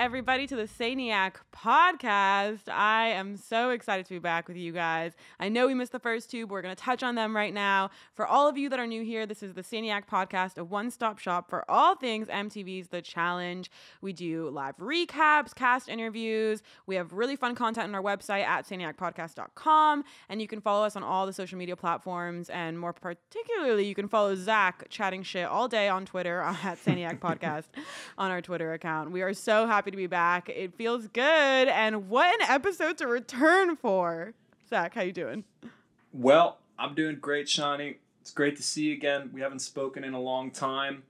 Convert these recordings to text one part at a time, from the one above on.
everybody, to the Saniac podcast. I am so excited to be back with you guys. I know we missed the first two, but we're going to touch on them right now. For all of you that are new here, this is the Saniac podcast, a one stop shop for all things MTV's The Challenge. We do live recaps, cast interviews. We have really fun content on our website at saniacpodcast.com. And you can follow us on all the social media platforms. And more particularly, you can follow Zach chatting shit all day on Twitter at Saniac Podcast on our Twitter account. We are so happy to be back. It feels good, and what an episode to return for. Zach, how you doing? Well, I'm doing great, Shanni. It's great to see you again. We haven't spoken in a long time.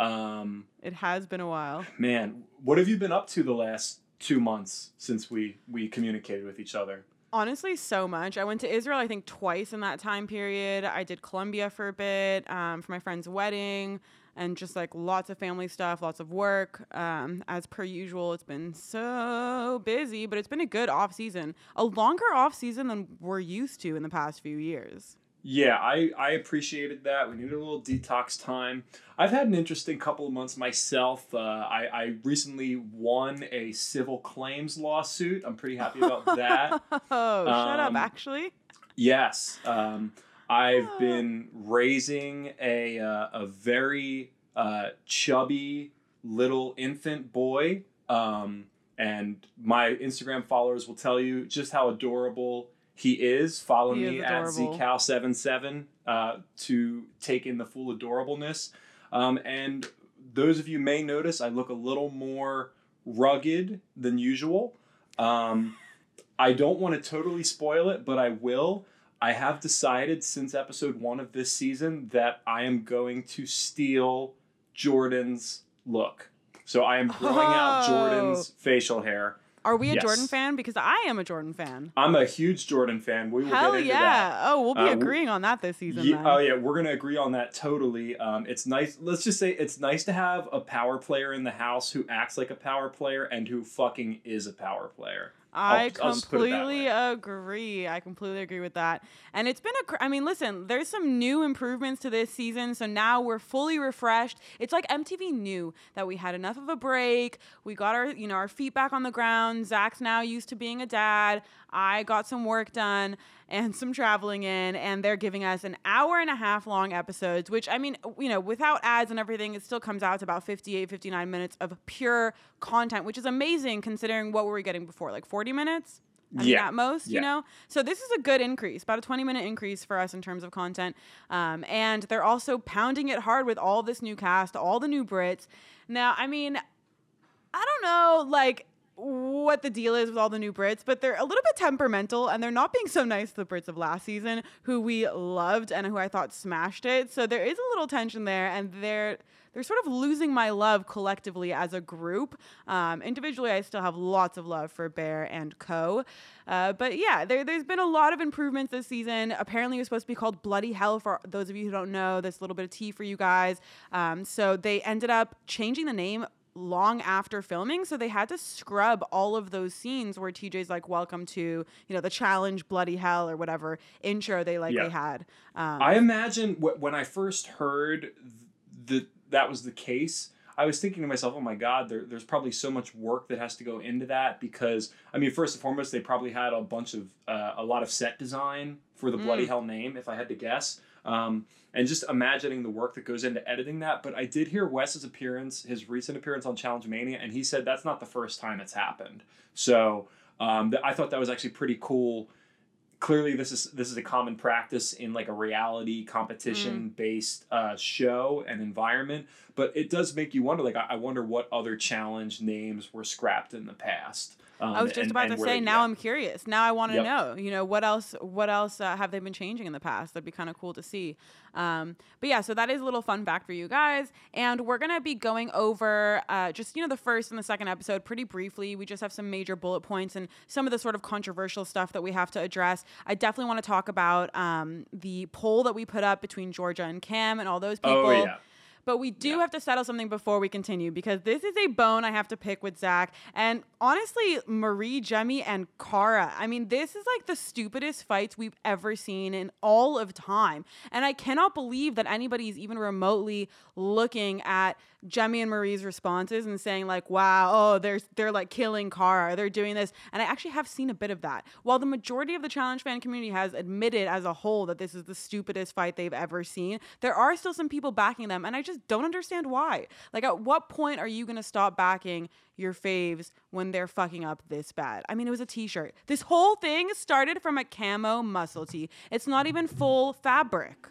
Um, it has been a while. Man, what have you been up to the last two months since we we communicated with each other? Honestly, so much. I went to Israel, I think, twice in that time period. I did Colombia for a bit um, for my friend's wedding and just like lots of family stuff, lots of work. Um, as per usual, it's been so busy, but it's been a good off season, a longer off season than we're used to in the past few years. Yeah, I, I appreciated that. We needed a little detox time. I've had an interesting couple of months myself. Uh, I, I recently won a civil claims lawsuit. I'm pretty happy about that. oh, um, shut up, um, actually. Yes. Um, I've been raising a uh, a very uh, chubby little infant boy, um, and my Instagram followers will tell you just how adorable he is. Follow he me is at zcal77 uh, to take in the full adorableness. Um, and those of you may notice I look a little more rugged than usual. Um, I don't want to totally spoil it, but I will. I have decided since episode one of this season that I am going to steal Jordan's look. So I am growing oh. out Jordan's facial hair. Are we a yes. Jordan fan? Because I am a Jordan fan. I'm a huge Jordan fan. We will Hell get into yeah. that. Oh, we'll be uh, agreeing on that this season. Yeah, oh yeah, we're gonna agree on that totally. Um, it's nice. Let's just say it's nice to have a power player in the house who acts like a power player and who fucking is a power player. I I'll, completely I'll agree. I completely agree with that. And it's been a, I mean, listen, there's some new improvements to this season. So now we're fully refreshed. It's like MTV knew that we had enough of a break. We got our, you know, our feet back on the ground. Zach's now used to being a dad. I got some work done and some traveling in, and they're giving us an hour and a half long episodes, which I mean, you know, without ads and everything, it still comes out to about 58, 59 minutes of pure content, which is amazing considering what we were we getting before, like 40 minutes? I yeah. at most, yeah. you know? So this is a good increase, about a 20 minute increase for us in terms of content. Um, and they're also pounding it hard with all this new cast, all the new Brits. Now, I mean, I don't know, like, what the deal is with all the new Brits, but they're a little bit temperamental and they're not being so nice to the Brits of last season, who we loved and who I thought smashed it. So there is a little tension there, and they're they're sort of losing my love collectively as a group. Um, individually, I still have lots of love for Bear and Co. Uh, but yeah, there, has been a lot of improvements this season. Apparently, it was supposed to be called Bloody Hell for those of you who don't know. A little bit of tea for you guys. Um, so they ended up changing the name long after filming so they had to scrub all of those scenes where TJ's like welcome to you know the challenge bloody hell or whatever intro they like yeah. they had um, I imagine w- when I first heard that that was the case I was thinking to myself oh my god there, there's probably so much work that has to go into that because I mean first and foremost they probably had a bunch of uh, a lot of set design for the bloody mm. hell name if I had to guess um, and just imagining the work that goes into editing that. But I did hear Wes's appearance, his recent appearance on Challenge Mania, and he said that's not the first time it's happened. So um, th- I thought that was actually pretty cool. Clearly, this is this is a common practice in like a reality competition based mm. uh, show and environment. But it does make you wonder. Like, I, I wonder what other challenge names were scrapped in the past. Um, I was just and, about and to say. Now I'm curious. Now I want to yep. know. You know what else? What else uh, have they been changing in the past? That'd be kind of cool to see. Um, but yeah, so that is a little fun fact for you guys. And we're gonna be going over uh, just you know the first and the second episode pretty briefly. We just have some major bullet points and some of the sort of controversial stuff that we have to address. I definitely want to talk about um, the poll that we put up between Georgia and Kam and all those oh, people. Oh, yeah But we do Yeah. have to settle something before we continue because this is a bone I have to pick with Zach. And honestly, Marie, Jemmye, and Cara. I mean, this is like the stupidest fights we've ever seen in all of time. And I cannot believe that anybody's even remotely looking at Jemmye and Marie's responses and saying like, "Wow, oh, they're they're like killing Cara, they're doing this." And I actually have seen a bit of that. While the majority of the challenge fan community has admitted as a whole that this is the stupidest fight they've ever seen, there are still some people backing them, and I just don't understand why. Like, at what point are you gonna stop backing your faves when they're fucking up this bad? I mean, it was a T-shirt. This whole thing started from a camo muscle tee. It's not even full fabric.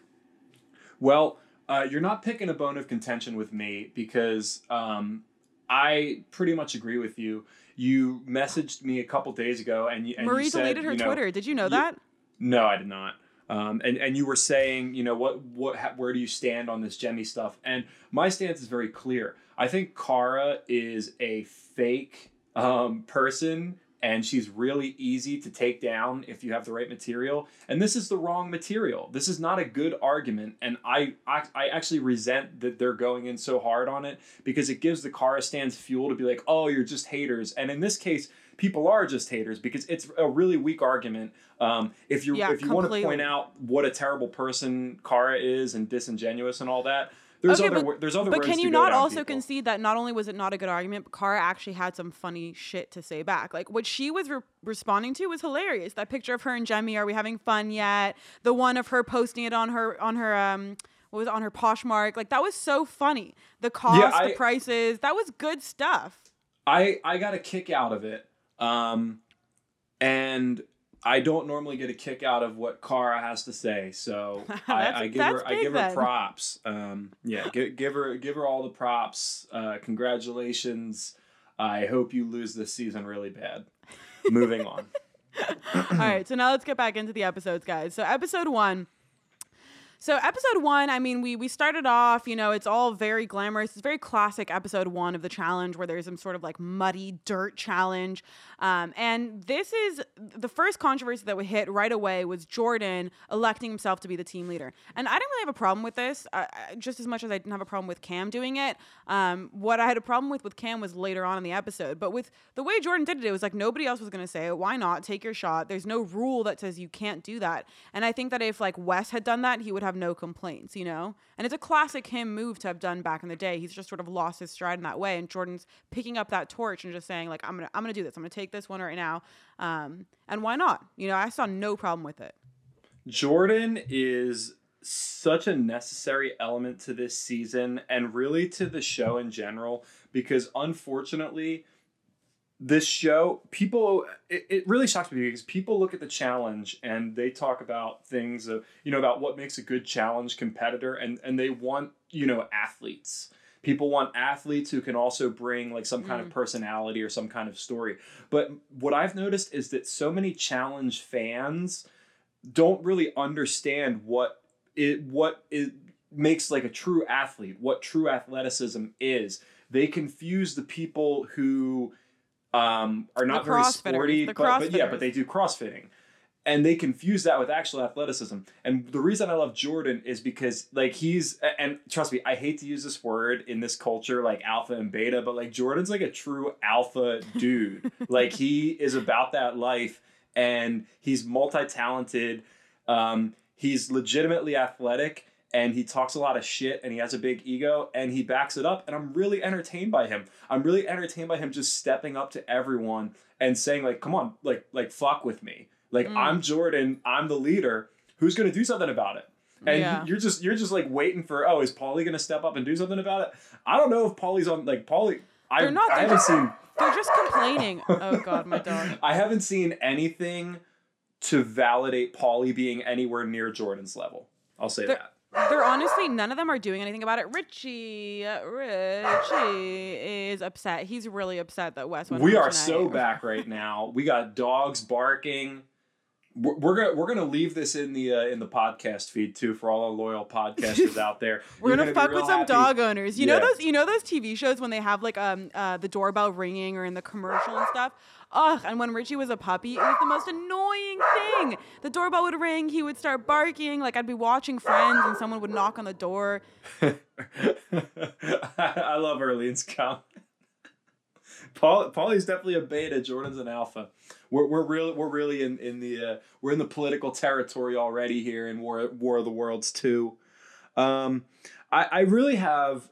Well, uh, you're not picking a bone of contention with me because um, I pretty much agree with you. You messaged me a couple days ago, and you, and Marie you said, deleted her you know, Twitter. Did you know you- that? No, I did not. Um, and and you were saying, you know, what what ha- where do you stand on this Jemmye stuff? And my stance is very clear. I think Cara is a fake um, person, and she's really easy to take down if you have the right material. And this is the wrong material. This is not a good argument, and I I, I actually resent that they're going in so hard on it because it gives the Cara stands fuel to be like, oh, you're just haters. And in this case, people are just haters because it's a really weak argument. Um, if you Yeah, if you want to point out what a terrible person Cara is and disingenuous and all that, there's Okay, other but- there's other But can you not also people. concede that not only was it not a good argument, but Cara actually had some funny shit to say back? Like what she was re- responding to was hilarious. That picture of her and Jemmye, are we having fun yet? The one of her posting it on her on her um what was it, on her Poshmark? Like that was so funny. The cost, I- the prices, that was good stuff. I I got a kick out of it, um, and I don't normally get a kick out of what Cara has to say. So I, I give her I give her then. props. Um, yeah, give, give her give her all the props. Uh, congratulations. I hope you lose this season really bad. Moving on. All right, so now let's get back into the episodes, guys. So episode one. So episode one, I mean, we we started off, you know, it's all very glamorous. It's very classic episode one of the challenge, where there's some sort of like muddy dirt challenge. Um, and this is the first controversy that we hit right away was Jordan electing himself to be the team leader. And I didn't really have a problem with this, uh, uh, just as much as I didn't have a problem with Kam doing it. Um, what I had a problem with with Kam was later on in the episode. But with the way Jordan did it, it was like nobody else was going to say. Why not take your shot? There's no rule that says you can't do that. And I think that if like Wes had done that, he would have no complaints, you know? And it's a classic him move to have done back in the day. He's just sort of lost his stride in that way. And Jordan's picking up that torch and just saying like, I'm gonna I'm gonna do this. I'm gonna take this one right now. Um, and why not? You know, I saw no problem with it. Jordan is such a necessary element to this season and really to the show in general because unfortunately this show people it, it really shocks me because people look at the challenge and they talk about things of you know about what makes a good challenge competitor and and they want you know athletes. People want athletes who can also bring like some kind of mm. personality or some kind of story. But what i've noticed is that so many challenge fans don't really understand what it what it makes like a true athlete, what true athleticism is. They confuse the people who um, are not very sporty, but, but yeah, but they do CrossFitting. And they confuse that with actual athleticism. And the reason I love Jordan is because like he's and trust me, I hate to use this word in this culture like alpha and beta, but like Jordan's like a true alpha dude. like he is about that life and he's multi-talented. Um, he's legitimately athletic and he talks a lot of shit and he has a big ego and he backs it up and I'm really entertained by him. I'm really entertained by him just stepping up to everyone and saying like, "Come on, like like fuck with me. Like Mm. I'm Jordan, I'm the leader. Who's going to do something about it?" And Yeah. you're just you're just like waiting for, "Oh, is Paulie going to step up and do something about it?" I don't know if Paulie's on like Paulie I, They're not- I haven't just- seen They're just complaining. oh god, my dog. I haven't seen anything to validate Paulie being anywhere near Jordan's level. I'll say There- that. They're honestly none of them are doing anything about it. Richie, uh, Richie is upset. He's really upset that Wes went. We are tonight. so back right now. We got dogs barking. we're, we're gonna we're gonna leave this in the uh, in the podcast feed too for all our loyal podcasters out there. We're gonna, be fuck with some happy. dog owners. You Yeah. know those you know those TV shows when they have like um uh the doorbell ringing or in the commercial and stuff. Ugh, and when Richie was a puppy, it was the most annoying thing. The doorbell would ring, he would start barking, like I'd be watching Friends and someone would knock on the door. I love Erlene's comment. Paul Paulie's definitely a beta. Jordan's an alpha. We're we're really we're really in in the uh, we're in the political territory already here in War War of the Worlds two. Um, I I really have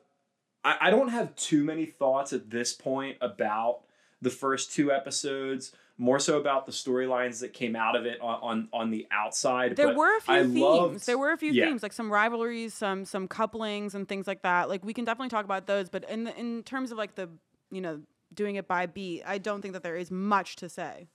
I, I don't have too many thoughts at this point about the first two episodes. More so about the storylines that came out of it on on, on the outside. There but were a few I themes. loved- there were a few yeah. themes, like some rivalries, some some couplings and things like that. Like we can definitely talk about those, but in the, in terms of like the you know doing it by beat, I don't think that there is much to say.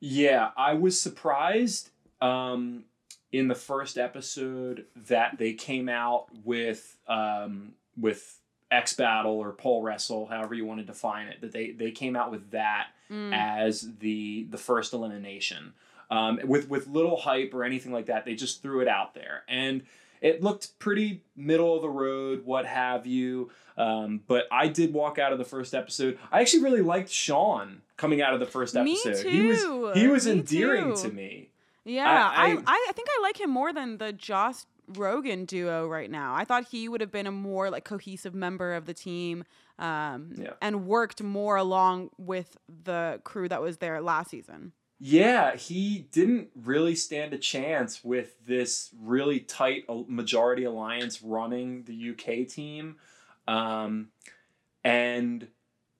Yeah, I was surprised um, in the first episode that they came out with um, with X Battle or Pole Wrestle, however you want to define it. That they they came out with that Mm. as the the first elimination. Um, with with little hype or anything like that, they just threw it out there, and it looked pretty middle of the road, what have you. Um, but I did walk out of the first episode. I actually really liked Sean coming out of the first Me episode. He was he was Me endearing too. to me. Yeah, I- I, I- I, I think I like him more than the Joss Rogan duo right now. I thought he would have been a more like cohesive member of the team, um, Yeah. and worked more along with the crew that was there last season. Yeah, he didn't really stand a chance with this really tight majority alliance running the UK team. Um, and,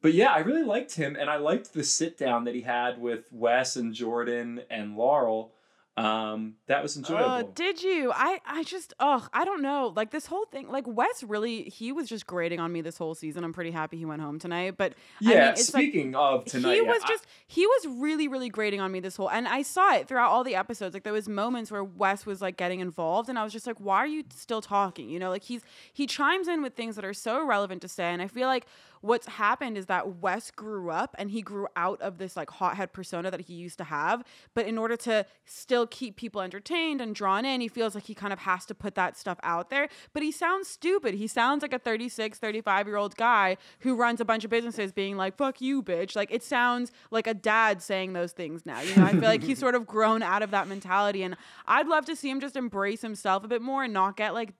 but yeah, I really liked him and I liked the sit down that he had with Wes and Jordan and Laurel. Um, that was enjoyable. Uh, did you? I, I just, ugh, I don't know. Like this whole thing, like Wes really, he was just grating on me this whole season. I'm pretty happy he went home tonight. But I yeah, mean, it's like- speaking of tonight, he yeah, was I- just he was really really grating on me this whole and i saw it throughout all the episodes like there was moments where wes was like getting involved and i was just like why are you still talking you know like he's he chimes in with things that are so irrelevant to say and i feel like what's happened is that wes grew up and he grew out of this like hothead persona that he used to have but in order to still keep people entertained and drawn in he feels like he kind of has to put that stuff out there. But he sounds stupid. He sounds like a 36 35 year old guy who runs a bunch of businesses being like fuck you bitch. Like it sounds like a dad saying those things now you know? I feel like he's sort of grown out of that mentality and i'd love to see him just embrace himself a bit more and not get like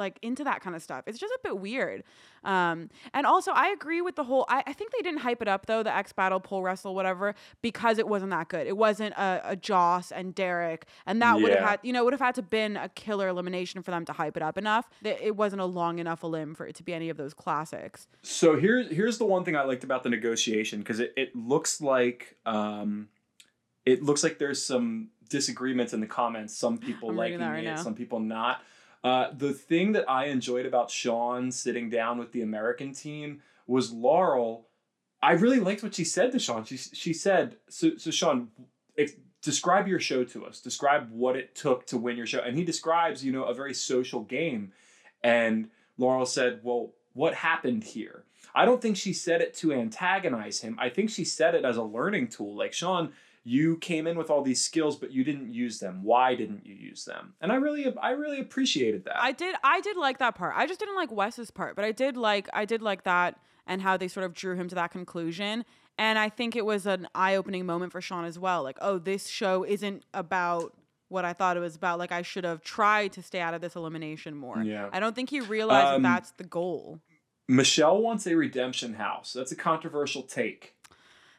like into that kind of stuff. It's just a bit weird. Um, and also, I agree with the whole. I, I think they didn't hype it up though, the X Battle, pole wrestle, whatever, because it wasn't that good. It wasn't a, a Joss and Derek, and that would have had, you know, would have had to been a killer elimination for them to hype it up enough. That it wasn't a long enough a limb for it to be any of those classics. So here's here's the one thing I liked about the negotiation because it, it looks like um, it looks like there's some disagreements in the comments. Some people I'm liking right it, now. some people not. Uh, the thing that I enjoyed about Sean sitting down with the American team was Laurel. I really liked what she said to Sean. She she said, "So so Sean, ex- describe your show to us. Describe what it took to win your show." And he describes, you know, a very social game. And Laurel said, Well, what happened here? I don't think she said it to antagonize him. I think she said it as a learning tool. Like, Sean, you came in with all these skills, but you didn't use them. Why didn't you use them? And I really, I really appreciated that. I did I did like that part. I just didn't like Wes's part, but I did like I did like that and how they sort of drew him to that conclusion. And I think it was an eye-opening moment for Sean as well. Like, oh, this show isn't about what I thought it was about. Like I should have tried to stay out of this elimination more. Yeah. I don't think he realized Um, that that's the goal. Michelle wants a redemption house. That's a controversial take.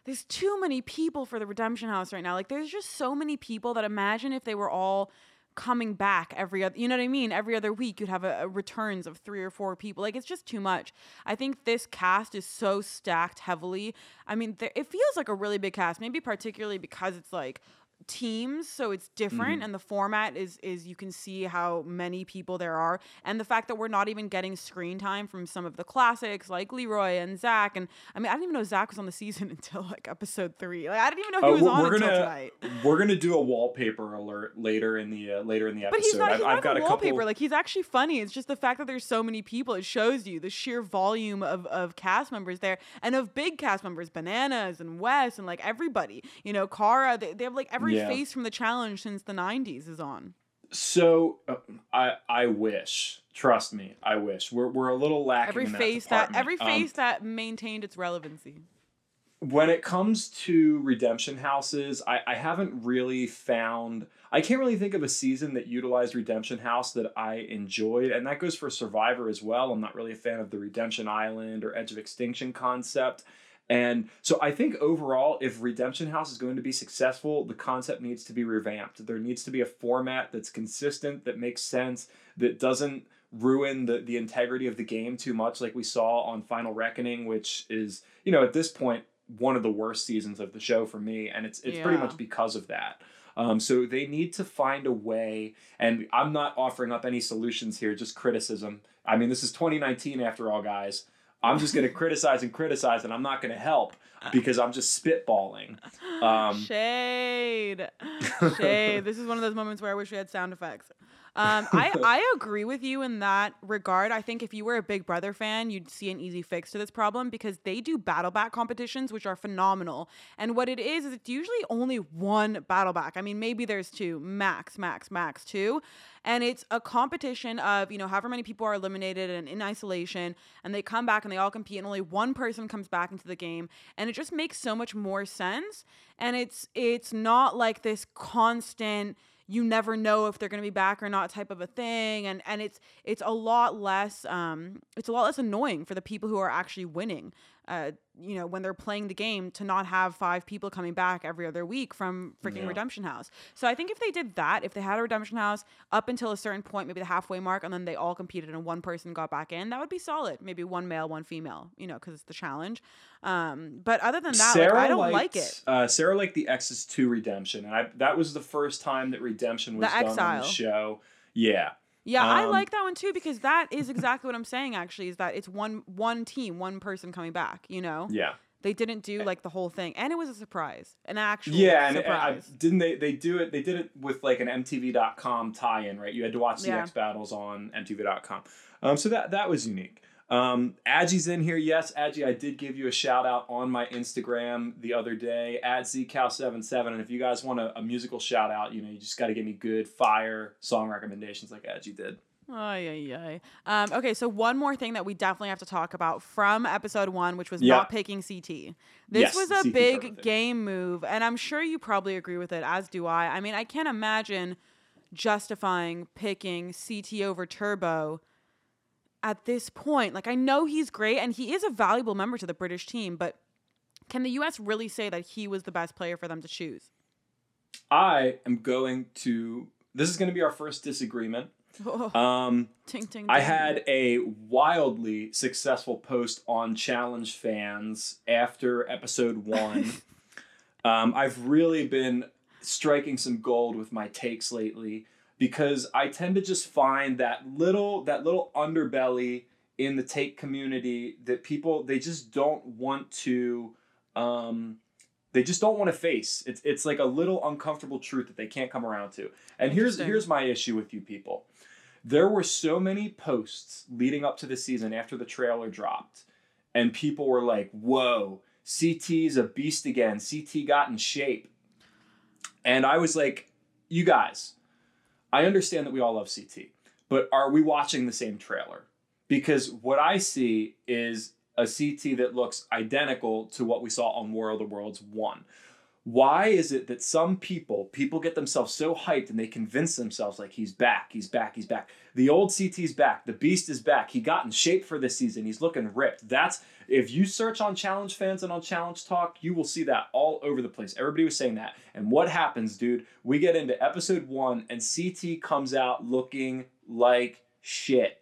There's too many people for the Redemption House right now. Like there's just so many people that imagine if they were all coming back every other you know what I mean? Every other week you'd have a, a returns of three or four people. Like it's just too much. I think this cast is so stacked heavily. I mean, there, it feels like a really big cast, maybe particularly because it's like teams so it's different and the format is is you can see how many people there are and the fact that we're not even getting screen time from some of the classics like leroy and zach and i mean i didn't even know zach was on the season until like episode three like i didn't even know he Uh, was on until gonna tonight we're gonna do a wallpaper alert later in the uh, later in the episode. but he's not, I've, he's I've not got a wallpaper. couple. Like he's actually funny. It's just the fact that there's so many people. It shows you the sheer volume of, of cast members there and of big cast members, bananas and Wes and like everybody. You know, Cara. They, they have like everybody every Yeah. face from the challenge since the '90s is on. So uh, I I wish, trust me, I wish we're we're a little lacking. Every in that face that, department. every Um, face that maintained its relevancy. when it comes to redemption houses, I, I haven't really found. I can't really think of a season that utilized Redemption House that I enjoyed, and that goes for Survivor as well. I'm not really a fan of the Redemption Island or Edge of Extinction concept. And so I think overall, if Redemption House is going to be successful, the concept needs to be revamped. There needs to be a format that's consistent, that makes sense, that doesn't ruin the, the integrity of the game too much, like we saw on Final Reckoning, which is, you know, at this point, one of the worst seasons of the show for me. And it's it's pretty much because of that. Um, so they need to find a way, and I'm not offering up any solutions here, just criticism. I mean, this is 2019 after all, guys. I'm just going to criticize and criticize, and I'm not going to help because I'm just spitballing. Um, Shade. Shade. this is one of those moments where I wish we had sound effects. Um, I, I agree with you in that regard. I think if you were a Big Brother fan, you'd see an easy fix to this problem because they do battle back competitions, which are phenomenal. And what it is, is it's usually only one battle back. I mean, maybe there's two, max, max, max two. And it's a competition of, you know, however many people are eliminated and in isolation, and they come back and they all compete, and only one person comes back into the game. And it just makes so much more sense. And it's it's not like this constant you never know if they're going to be back or not type of a thing and and it's it's a lot less um it's a lot less annoying for the people who are actually winning uh you know when they're playing the game to not have five people coming back every other week from freaking Yeah. redemption house. So i think if they did that if they had a redemption house up until a certain point maybe the halfway mark and then they all competed and one person got back in that would be solid. Maybe one male one female you know because it's the challenge. Um but other than that like, i don't like it. Uh, Sarah liked the X's two redemption, and I, that was the first time that redemption was The done on the show. Yeah, Yeah, I Um, like that one too because that is exactly what I'm saying. Actually, is that it's one one team, one person coming back. You know, yeah, they didn't do like the whole thing, and it was a surprise, an actual yeah. And, and I, surprise. didn't they? They do it. They did it with like an MTV.com tie-in, right? You had to watch the Yeah. X battles on MTV.com. Um, so that that was unique. Um, Adgie's in here. Yes, Adgie, I did give you a shout out on my Instagram the other day at zcow77. And if you guys want a, a musical shout out, you know, you just got to give me good fire song recommendations like Adgie did. Ay, ay, ay. Um, okay, so one more thing that we definitely have to talk about from episode one, which was not picking CT. This Yes, was a CT big game move, and I'm sure you probably agree with it, as do I. I mean, I can't imagine justifying picking CT over Turbo at this point. Like, I know he's great, and he is a valuable member to the British team, but can the US really say that he was the best player for them to choose? I am going to. This is going to be our first disagreement. Um, Ting, ting, I had a wildly successful post on Challenge fans after episode one. um, I've really been striking some gold with my takes lately because I tend to just find that little that little underbelly in the take community that people they just don't want to um, they just don't want to face. It's it's like a little uncomfortable truth that they can't come around to. And here's here's my issue with you people. There were so many posts leading up to the season after the trailer dropped, and people were like, "Whoa, CT's a beast again. CT got in shape." And I was like, "You guys, I understand that we all love CT, but are we watching the same trailer? Because what I see is a CT that looks identical to what we saw on War of the Worlds 1. Why is it that some people, people get themselves so hyped and they convince themselves like he's back, he's back, he's back. The old CT's back, the beast is back. He got in shape for this season. He's looking ripped. That's if you search on challenge fans and on challenge talk, you will see that all over the place. Everybody was saying that. And what happens, dude? We get into episode 1 and CT comes out looking like shit.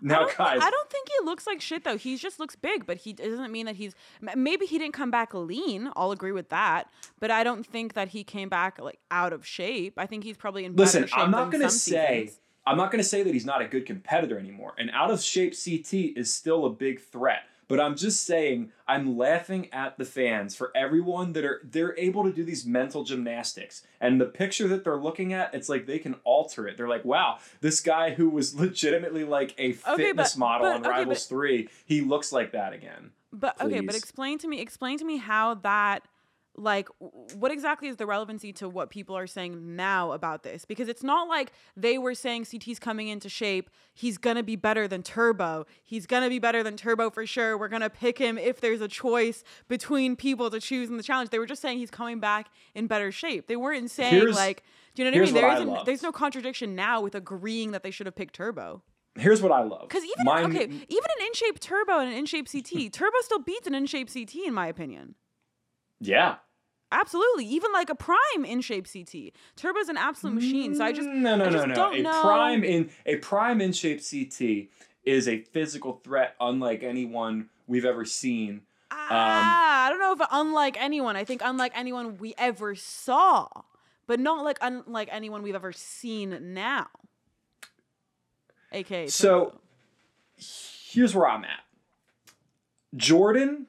Now, don't, guys, I don't think he looks like shit though. He just looks big, but he doesn't mean that he's. Maybe he didn't come back lean. I'll agree with that, but I don't think that he came back like out of shape. I think he's probably in Listen, better shape I'm not to say seasons. I'm not going to say that he's not a good competitor anymore. And out of shape CT is still a big threat. But I'm just saying I'm laughing at the fans for everyone that are they're able to do these mental gymnastics. And the picture that they're looking at, it's like they can alter it. They're like, "Wow, this guy who was legitimately like a Okay, fitness but- model but- on okay, Rivals 3, he looks like that again." But okay, but explain to me, explain to me how that like what exactly is the relevancy to what people are saying now about this? Because it's not like they were saying CT's coming into shape he's going to be better than Turbo. He's going to be better than Turbo for sure. We're going to pick him if there's a choice between people to choose in the challenge. They were just saying he's coming back in better shape. They weren't saying Here's- like do you know what I mean? there I isn't there's no contradiction now with agreeing that they should have picked Turbo. Here's what I love. because even Mine- okay even an in shape Turbo and an in shape CT Turbo still beats an in shape CT in my opinion. Yeah. Absolutely, even like a prime in shape CT. Turbo's an absolute machine. So I just no no I no no. a know. prime in a prime in shape CT is a physical threat unlike anyone we've ever seen. ah, I don't know if unlike anyone. I think unlike anyone we ever saw, but not like unlike anyone we've ever seen now. AK. So here's where I'm at. Jordan,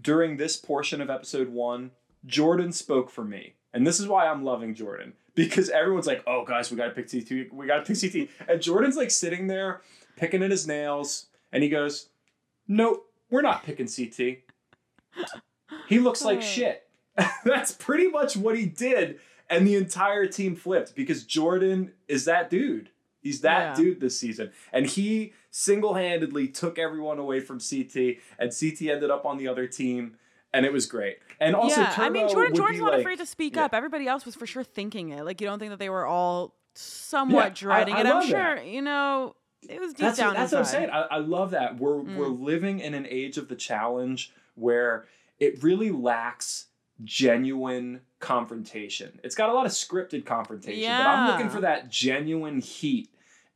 during this portion of episode one, Jordan spoke for me. And this is why I'm loving Jordan. Because everyone's like, oh, guys, we got to pick CT. We got to pick CT. And Jordan's like sitting there picking at his nails. And he goes, nope, we're not picking CT. He looks like shit. That's pretty much what he did. And the entire team flipped because Jordan is that dude. He's that Yeah. dude this season. And he single handedly took everyone away from CT, and CT ended up on the other team. And it was great. And also, yeah, I mean Jordan Jordan's not like- afraid to speak yeah. up. Everybody else was for sure thinking it. Like you don't think that they were all somewhat I- dreading I it. I'm sure, that. you know, it was deep that's down what, that's what I'm saying. I, I love that. We're Mm. we're living in an age of the challenge where it really lacks genuine confrontation. It's got a lot of scripted confrontation, but I'm looking for that genuine heat.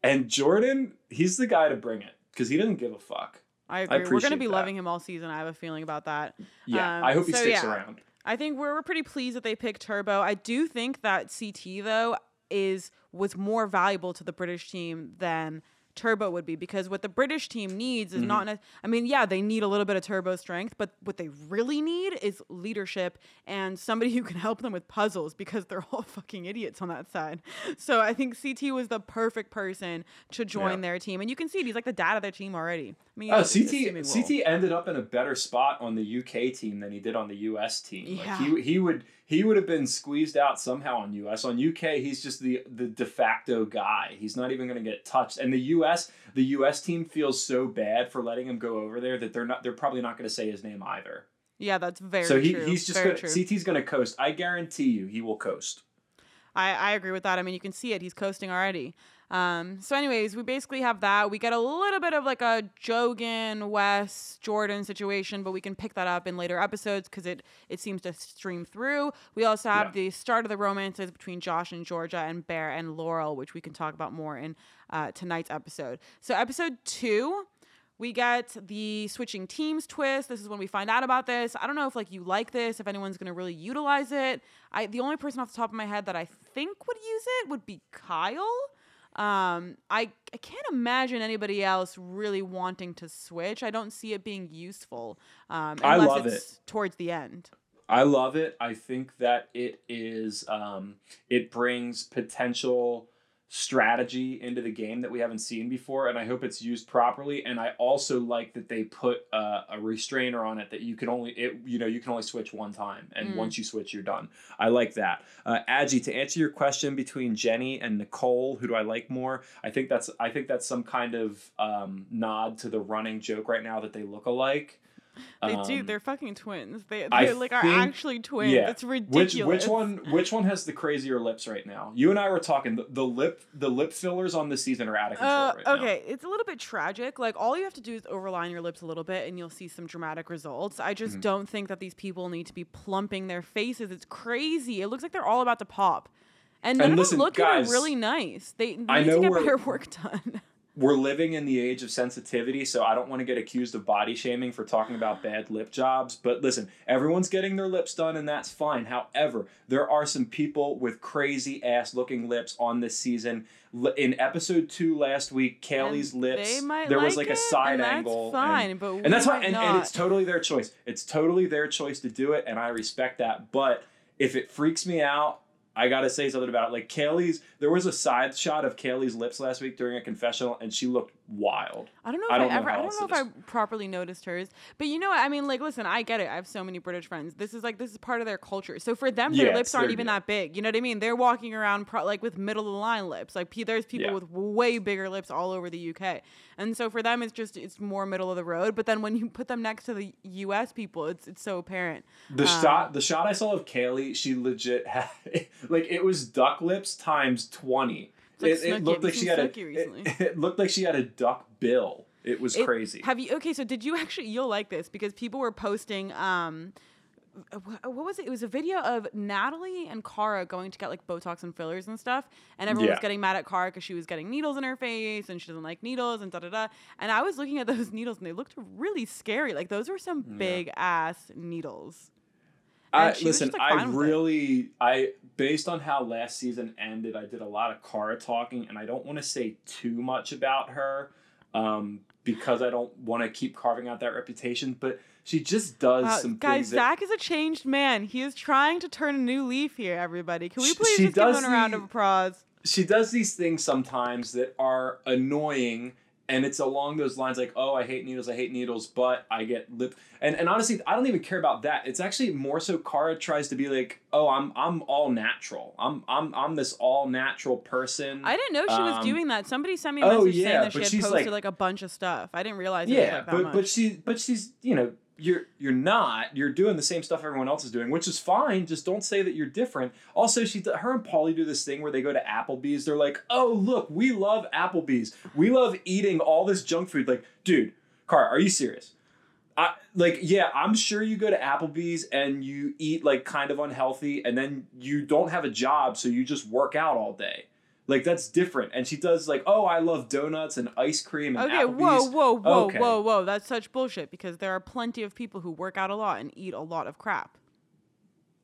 And Jordan, he's the guy to bring it because he doesn't give a fuck. I agree. We're going to be that. loving him all season. I have a feeling about that. Yeah, Um, I hope he so sticks yeah. around. I think we're, we're pretty pleased that they picked Turbo. I do think that CT though is was more valuable to the British team than Turbo would be because what the British team needs is Mm-hmm. not. I mean, yeah, they need a little bit of Turbo strength, but what they really need is leadership and somebody who can help them with puzzles because they're all fucking idiots on that side. So I think CT was the perfect person to join Yeah. their team, and you can see it. He's like the dad of their team already. I mean, Oh, CT. CT ended up in a better spot on the UK team than he did on the US team. Yeah. Like he he would he would have been squeezed out somehow on US. On UK, he's just the the de facto guy. He's not even going to get touched. And the US the US team feels so bad for letting him go over there that they're not they're probably not going to say his name either. Yeah, that's very so he, true. he's just very gonna, true. CT's going to coast. I guarantee you he will coast. I, I agree with that. I mean, you can see it. He's coasting already. Um, so, anyways, we basically have that. We get a little bit of like a Jogan, Wes, Jordan situation, but we can pick that up in later episodes because it, it seems to stream through. We also have Yeah. the start of the romances between Josh and Georgia and Bear and Laurel, which we can talk about more in uh, tonight's episode. So, episode two. We get the switching teams twist. This is when we find out about this. I don't know if like you like this, if anyone's gonna really utilize it. I the only person off the top of my head that I think would use it would be Kyle. Um, I I can't imagine anybody else really wanting to switch. I don't see it being useful um, I unless love it's towards the end. I love it. I think that it is um, it brings potential strategy into the game that we haven't seen before, and I hope it's used properly. And I also like that they put uh, a restrainer on it that you can only it you know you can only switch one time, and Mm. once you switch, you're done. I like that. Uh, Agi, to answer your question between Jenny and Nicole, who do I like more? I think that's I think that's some kind of um, nod to the running joke right now that they look alike. They do. Um, They're fucking twins. They I they like are think- actually twins. yeah. It's ridiculous. which one which one has the crazier lips right now? You and I were talking. The, the lip the lip fillers on this season are out of control Uh, right now. okay, it's a little bit tragic. Like all you have to do is overline your lips a little bit, and you'll see some dramatic results. I just Mhm. don't think that these people need to be plumping their faces. It's crazy. It looks like they're all about to pop, and none And of listen, them look guys, really nice. They, they need to get better work done. We're living in the age of sensitivity, so I don't want to get accused of body shaming for talking about bad lip jobs. But listen, everyone's getting their lips done, and that's fine. However, there are some people with crazy ass looking lips on this season. In episode two last week, Kayleigh's And lips, there was like like a side and angle. That's fine, and- but and that's why and, and it's totally their choice it's totally their choice to do it and i respect that but if it freaks me out i gotta say something about it like kayleigh's there was a side shot of kayleigh's lips last week during a confessional and she looked wild. I don't know if I I, don't know ever. I don't know if I properly noticed hers. But you know what? I mean, like, listen, I get it. I have so many British friends. This is like this is part of their culture. So for them, their Yeah, lips aren't even deal. that big. You know what I mean? They're walking around pro- like with middle of the line lips. Like there's people Yeah. with way bigger lips all over the UK. And so for them, it's just it's more middle of the road. But then when you put them next to the US people, it's it's so apparent. The Um, shot, the shot I saw of Kayleigh, she legit had like it was duck lips times twenty. It's like it, it looked like she had a. It, it looked like she had a duck bill. It was crazy. Have you okay? So did you actually? You'll like this because people were posting. Um, what was it? It was a video of Natalie and Cara going to get like Botox and fillers and stuff, and everyone was getting mad at Cara because she was getting needles in her face and she doesn't like needles and da da da. And I was looking at those needles and they looked really scary. Like those were some big ass needles. I, she listen, just, like, I with it. really, I based on how last season ended, I did a lot of Cara talking, and I don't want to say too much about her, um, because I don't want to keep carving out that reputation. But she just does Wow, some guys, things. Zach is a changed man. He is trying to turn a new leaf here. Everybody, can we please she just give him a round of applause? she does these things sometimes that are annoying and it's along those lines like oh i hate needles i hate needles but i get lip and, and honestly i don't even care about that it's actually more so Cara tries to be like oh i'm i'm all natural i'm i'm i'm this all natural person I didn't know she was Um, doing that. Somebody sent me a oh, message saying that she had posted like- like, a bunch of stuff. I didn't realize it was yeah like but much. but she but she's you know you're you're not you're doing the same stuff everyone else is doing which is fine just don't say that you're different. Also she her and Paulie do this thing where they go to Applebee's they're like oh look we love Applebee's. We love eating all this junk food. Like dude Car are you serious? I, like yeah i'm sure you go to applebee's and you eat like kind of unhealthy and then you don't have a job so you just work out all day like that's different and she does like oh i love donuts and ice cream and okay, applebee's whoa, whoa, whoa, Okay. whoa, whoa. That's such bullshit because there are plenty of people who work out a lot and eat a lot of crap.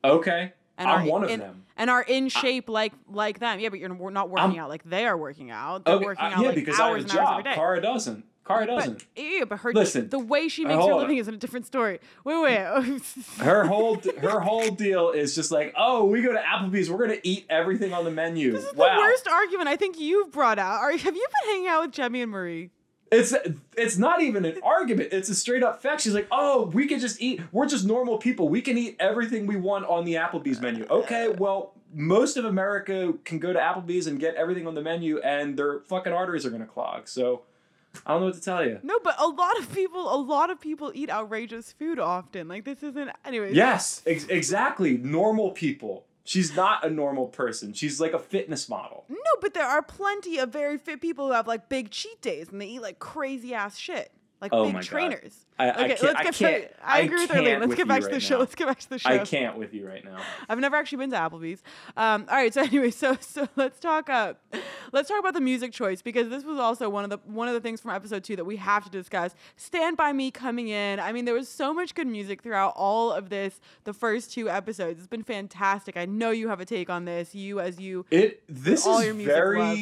Okay. And I'm are one of in, them. And are in shape like like them. Yeah, but you're not working I'm- out like they are working out. They're Okay, working uh, out yeah, like because I have hours a hours job. Cara doesn't. Cara doesn't. But, yeah, but her Listen, the way she uh, makes her living on. is a different story. Wait, wait. her whole her whole deal is just like, oh, we go to Applebee's, we're gonna eat everything on the menu. this is wow. the worst argument I think you've brought out. Are, have you been hanging out with Jemmye and Marie? It's it's not even an argument. It's a straight up fact. She's like, oh, we can just eat. We're just normal people. We can eat everything we want on the Applebee's menu. Okay, well, most of America can go to Applebee's and get everything on the menu, and their fucking arteries are gonna clog. So, I don't know what to tell you. No, but a lot of people, a lot of people eat outrageous food often. Like this isn't. Anyways. Yes, ex- exactly. Normal people. She's not a normal person. She's like a fitness model. No, but there are plenty of very fit people who have like big cheat days and they eat like crazy ass shit, like Oh big my God. trainers. I- I okay, can't- let's I get can't- back. I I agree with Arlene. Let's with get back to the right show. now. Let's get back to the show. I can't with you right now. I've never actually been to Applebee's. Um, all right, so anyway, so so let's talk uh, let's talk about the music choice because this was also one of the one of the things from episode two that we have to discuss. Stand by Me coming in. I mean, there was so much good music throughout all of this, the first two episodes. It's been fantastic. I know you have a take on this. You as you It this is very love.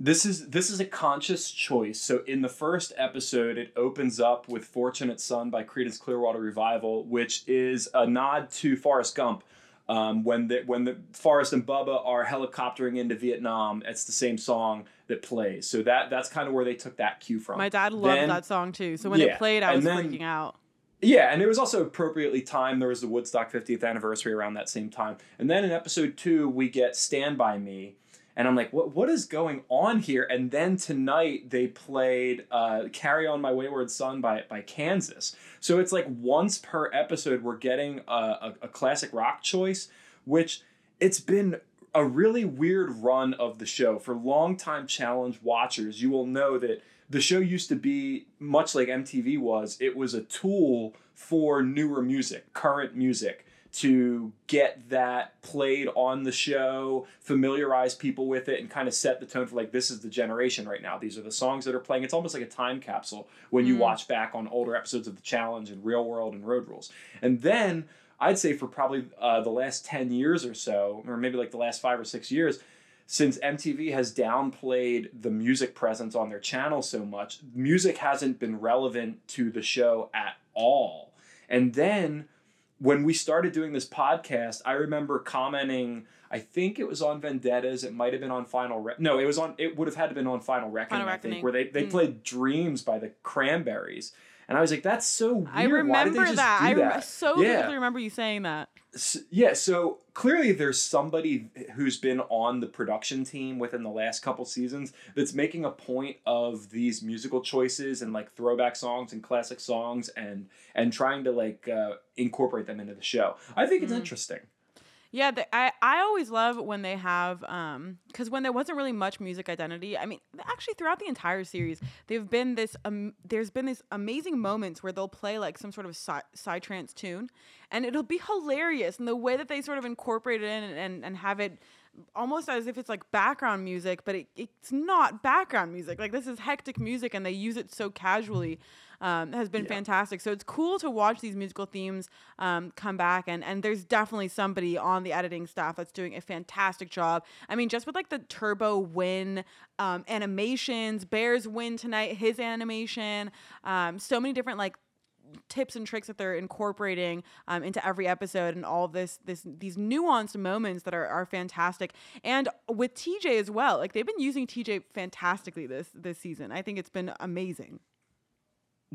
This is this is a conscious choice. So in the first episode, it opens up with "Fortunate Son" by Creedence Clearwater Revival, which is a nod to Forrest Gump. Um, when the when the Forrest and Bubba are helicoptering into Vietnam, it's the same song that plays. So that that's kind of where they took that cue from. my dad loved Then- that song too. So when yeah, it played, I was then- freaking out. Yeah, and it was also appropriately timed. There was the Woodstock 50th anniversary around that same time. And then in episode two, we get Stand By Me. And I'm like, what, what is going on here? And then tonight they played uh, Carry On My Wayward Son by, by Kansas. So it's like once per episode, we're getting a, a, a classic rock choice, which it's been a really weird run of the show. For longtime challenge watchers, you will know that the show used to be much like MTV was. It was a tool for newer music, current music, to get that played on the show, familiarize people with it, and kind of set the tone for like this is the generation right now. These are the songs that are playing. It's almost like a time capsule when you Mm. watch back on older episodes of the challenge and Real World and Road Rules. And then I'd say for probably uh, the last 10 years or so, or maybe like the last five or six years, since MTV has downplayed the music presence on their channel so much, music hasn't been relevant to the show at all. And then when we started doing this podcast, I remember commenting. I think it was on Vendettas. It might have been on Final. Re- no, it was on. It would have had to been on Final Reckoning. Final I think where they they Mm. played Dreams by the Cranberries, and I was like, that's so weird. I Why did they remember just that. I that? so Yeah. vividly remember you saying that. S- yeah, so clearly there's somebody who's been on the production team within the last couple seasons that's making a point of these musical choices and like throwback songs and classic songs and and trying to like uh, incorporate them into the show. I think it's Mhm. interesting. Yeah, I I always love when they have um because when there wasn't really much music identity. I mean, actually throughout the entire series, they've been this um there's been this amazing moments where they'll play like some sort of side psytrance tune, and it'll be hilarious. And the way that they sort of incorporate it in and and, and have it almost as if it's like background music, but it, it's not background music. Like this is hectic music, and they use it so casually. Um, has been Yeah. fantastic. So it's cool to watch these musical themes um, come back, and and there's definitely somebody on the editing staff that's doing a fantastic job. I mean, just with like the Turbo Win um, animations, Bears win tonight, his animation, um, so many different like tips and tricks that they're incorporating um, into every episode and all this this these nuanced moments that are, are fantastic and with tj as well like they've been using tj fantastically this this season i think it's been amazing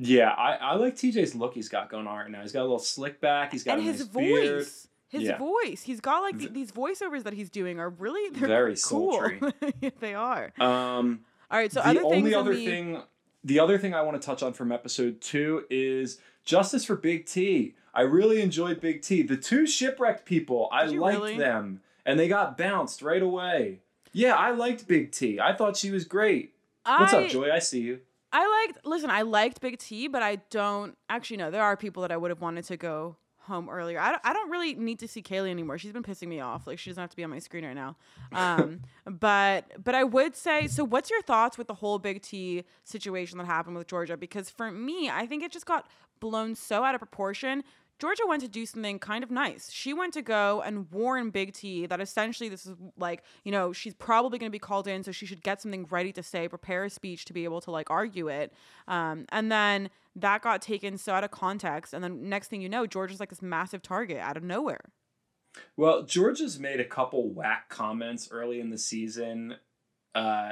Yeah, I, I like TJ's look he's got going on right now. He's got a little slick back. He's got and a his nice voice beard. his Yeah. voice he's got like th- these voiceovers that he's doing are really they're Very cool they are Um, all right so the other only other the- thing the other thing i want to touch on from episode two is justice for big t i really enjoyed big t the two shipwrecked people i Did you liked really? them and they got bounced right away yeah i liked big t i thought she was great what's up joy i see you I liked listen, I liked Big T, but I don't actually no, there are people that I would have wanted to go home earlier. I don't, I don't really need to see Kayleigh anymore. She's been pissing me off. Like she doesn't have to be on my screen right now. Um but but I would say so what's your thoughts with the whole Big T situation that happened with Georgia? Because for me, I think it just got blown so out of proportion. Georgia went to do something kind of nice. She went to go and warn Big T that essentially this is like, you know, she's probably going to be called in, so she should get something ready to say, prepare a speech to be able to like argue it. Um, and then that got taken so out of context. And then next thing you know, Georgia's like this massive target out of nowhere. Well, Georgia's made a couple whack comments early in the season, uh,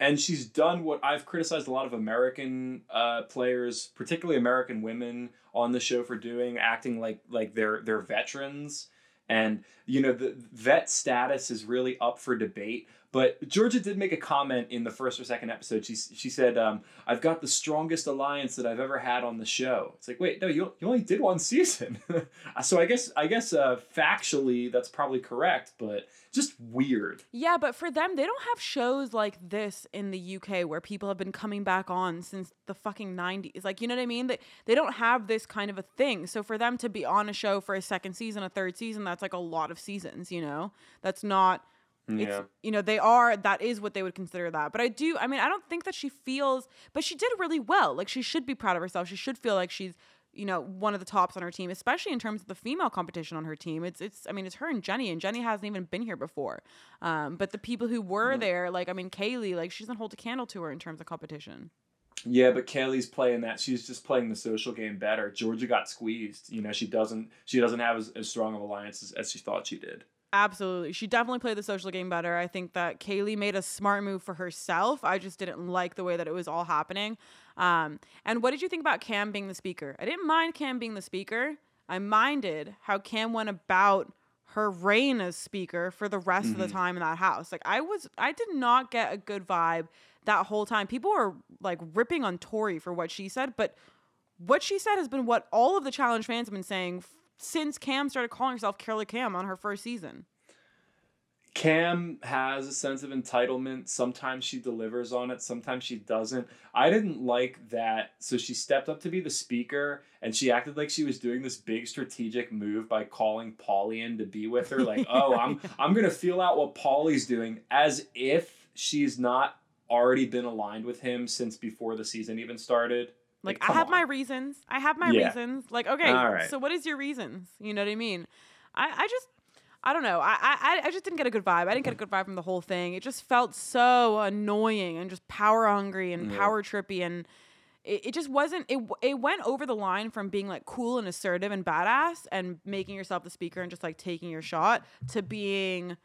and she's done what I've criticized a lot of American uh, players, particularly American women, on the show for doing, acting like like they're they're veterans, and you know the vet status is really up for debate. But Georgia did make a comment in the first or second episode. She she said, um, "I've got the strongest alliance that I've ever had on the show." It's like, wait, no, you, you only did one season. so I guess I guess uh, factually that's probably correct, but just weird. Yeah, but for them, they don't have shows like this in the UK where people have been coming back on since the fucking 90s. Like, you know what I mean? They, they don't have this kind of a thing. So for them to be on a show for a second season, a third season, that's like a lot of seasons, you know? That's not it's you know they are that is what they would consider that but i do i mean i don't think that she feels but she did really well like she should be proud of herself she should feel like she's you know one of the tops on her team especially in terms of the female competition on her team it's it's i mean it's her and jenny and jenny hasn't even been here before um but the people who were Mhm. there like i mean kayleigh like she doesn't hold a candle to her in terms of competition Yeah, but Kayleigh's playing that. She's just playing the social game better. Georgia got squeezed. You know, she doesn't. She doesn't have as, as strong of alliances as, as she thought she did. Absolutely. She definitely played the social game better. I think that Kayleigh made a smart move for herself. I just didn't like the way that it was all happening. Um, and what did you think about Kam being the speaker? I didn't mind Kam being the speaker. I minded how Kam went about her reign as speaker for the rest of the Mhm. time in that house. Like I was I did not get a good vibe that whole time. People were like ripping on Tori for what she said, but what she said has been what all of the challenge fans have been saying since Kam started calling herself Killer Kam on her first season. Kam has a sense of entitlement. Sometimes she delivers on it, sometimes she doesn't. I didn't like that. So she stepped up to be the speaker and she acted like she was doing this big strategic move by calling Paulie in to be with her. Like, oh, I'm I'm gonna feel out what Paulie's doing as if she's not already been aligned with him since before the season even started. Like, come I have on. my reasons. I have my Yeah. reasons. Like, okay, right. so what is your reasons? You know what I mean? I, I just I don't know. I, I I just didn't get a good vibe. I didn't get a good vibe from the whole thing. It just felt so annoying and just power hungry and Yeah. power trippy and it, it just wasn't it it went over the line from being like cool and assertive and badass and making yourself the speaker and just like taking your shot to being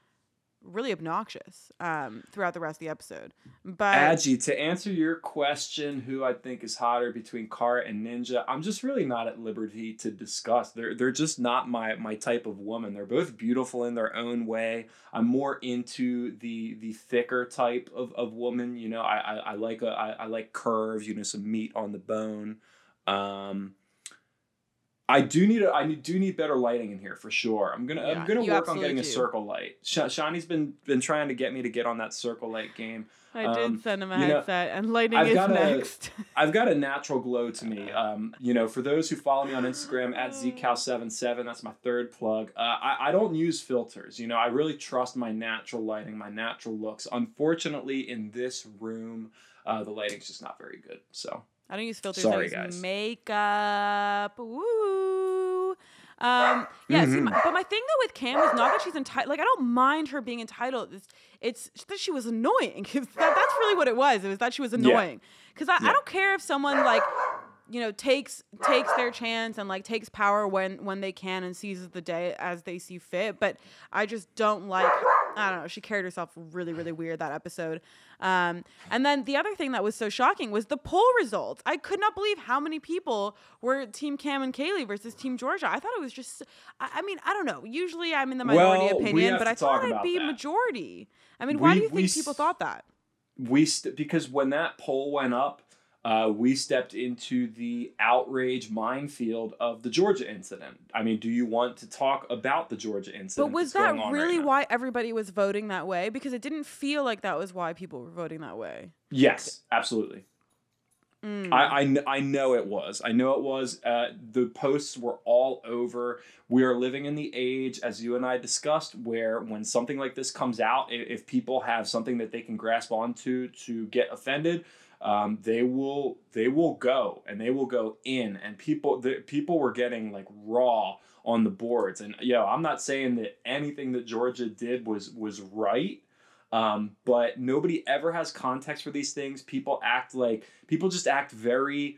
really obnoxious um, throughout the rest of the episode. But Agi, to answer your question, who I think is hotter between Cara and Ninja, I'm just really not at liberty to discuss. They're they're just not my my type of woman. They're both beautiful in their own way. I'm more into the the thicker type of, of woman. You know, I I, I like a I, I like curves. You know, some meat on the bone. Um, I do need a, I do need better lighting in here for sure. I'm gonna Yeah, I'm gonna work on absolutely getting a circle light. Sh- Shanni's been been trying to get me to get on that circle light game. I um, did send him a you know, headset, and lighting I've is got next. I've got a natural glow to me. Um, you know, for those who follow me on Instagram at zcal77, that's my third plug. Uh, I, I don't use filters. You know, I really trust my natural lighting, my natural looks. Unfortunately, in this room, uh, the lighting's just not very good. So I don't use filters. Sorry, I use guys. makeup. Woo. Um, yeah, see, Mhm. my, but my thing though with Kam is not that she's entitled. Like, I don't mind her being entitled. It's, it's that she was annoying. that, that's really what it was. It was that she was annoying. Because I, Yeah. I don't care if someone like, you know, takes takes their chance and like takes power when when they can and seizes the day as they see fit. But I just don't like. I don't know. She carried herself really, really weird that episode. Um, and then the other thing that was so shocking was the poll results. I could not believe how many people were Team Kam and Kayleigh versus Team Georgia. I thought it was just. I, I mean, I don't know. Usually I'm in the minority Well, opinion, but I thought I'd be that. majority. I mean, why do you think people thought that? we st- because when that poll went up, uh, we stepped into the outrage minefield of the Georgia incident. I mean, do you want to talk about the Georgia incident? But was that on right really why everybody was voting that way? Because it didn't feel like that was why people were voting that way. Yes, absolutely. Mm. I, I, I know it was. I know it was. Uh, the posts were all over. We are living in the age, as you and I discussed, where when something like this comes out, if people have something that they can grasp onto to get offended, um, they will they will go and they will go in. And people the people were getting like raw on the boards. And yo, I'm not saying that anything that Georgia did was was right. Um, but nobody ever has context for these things. People act like people just act very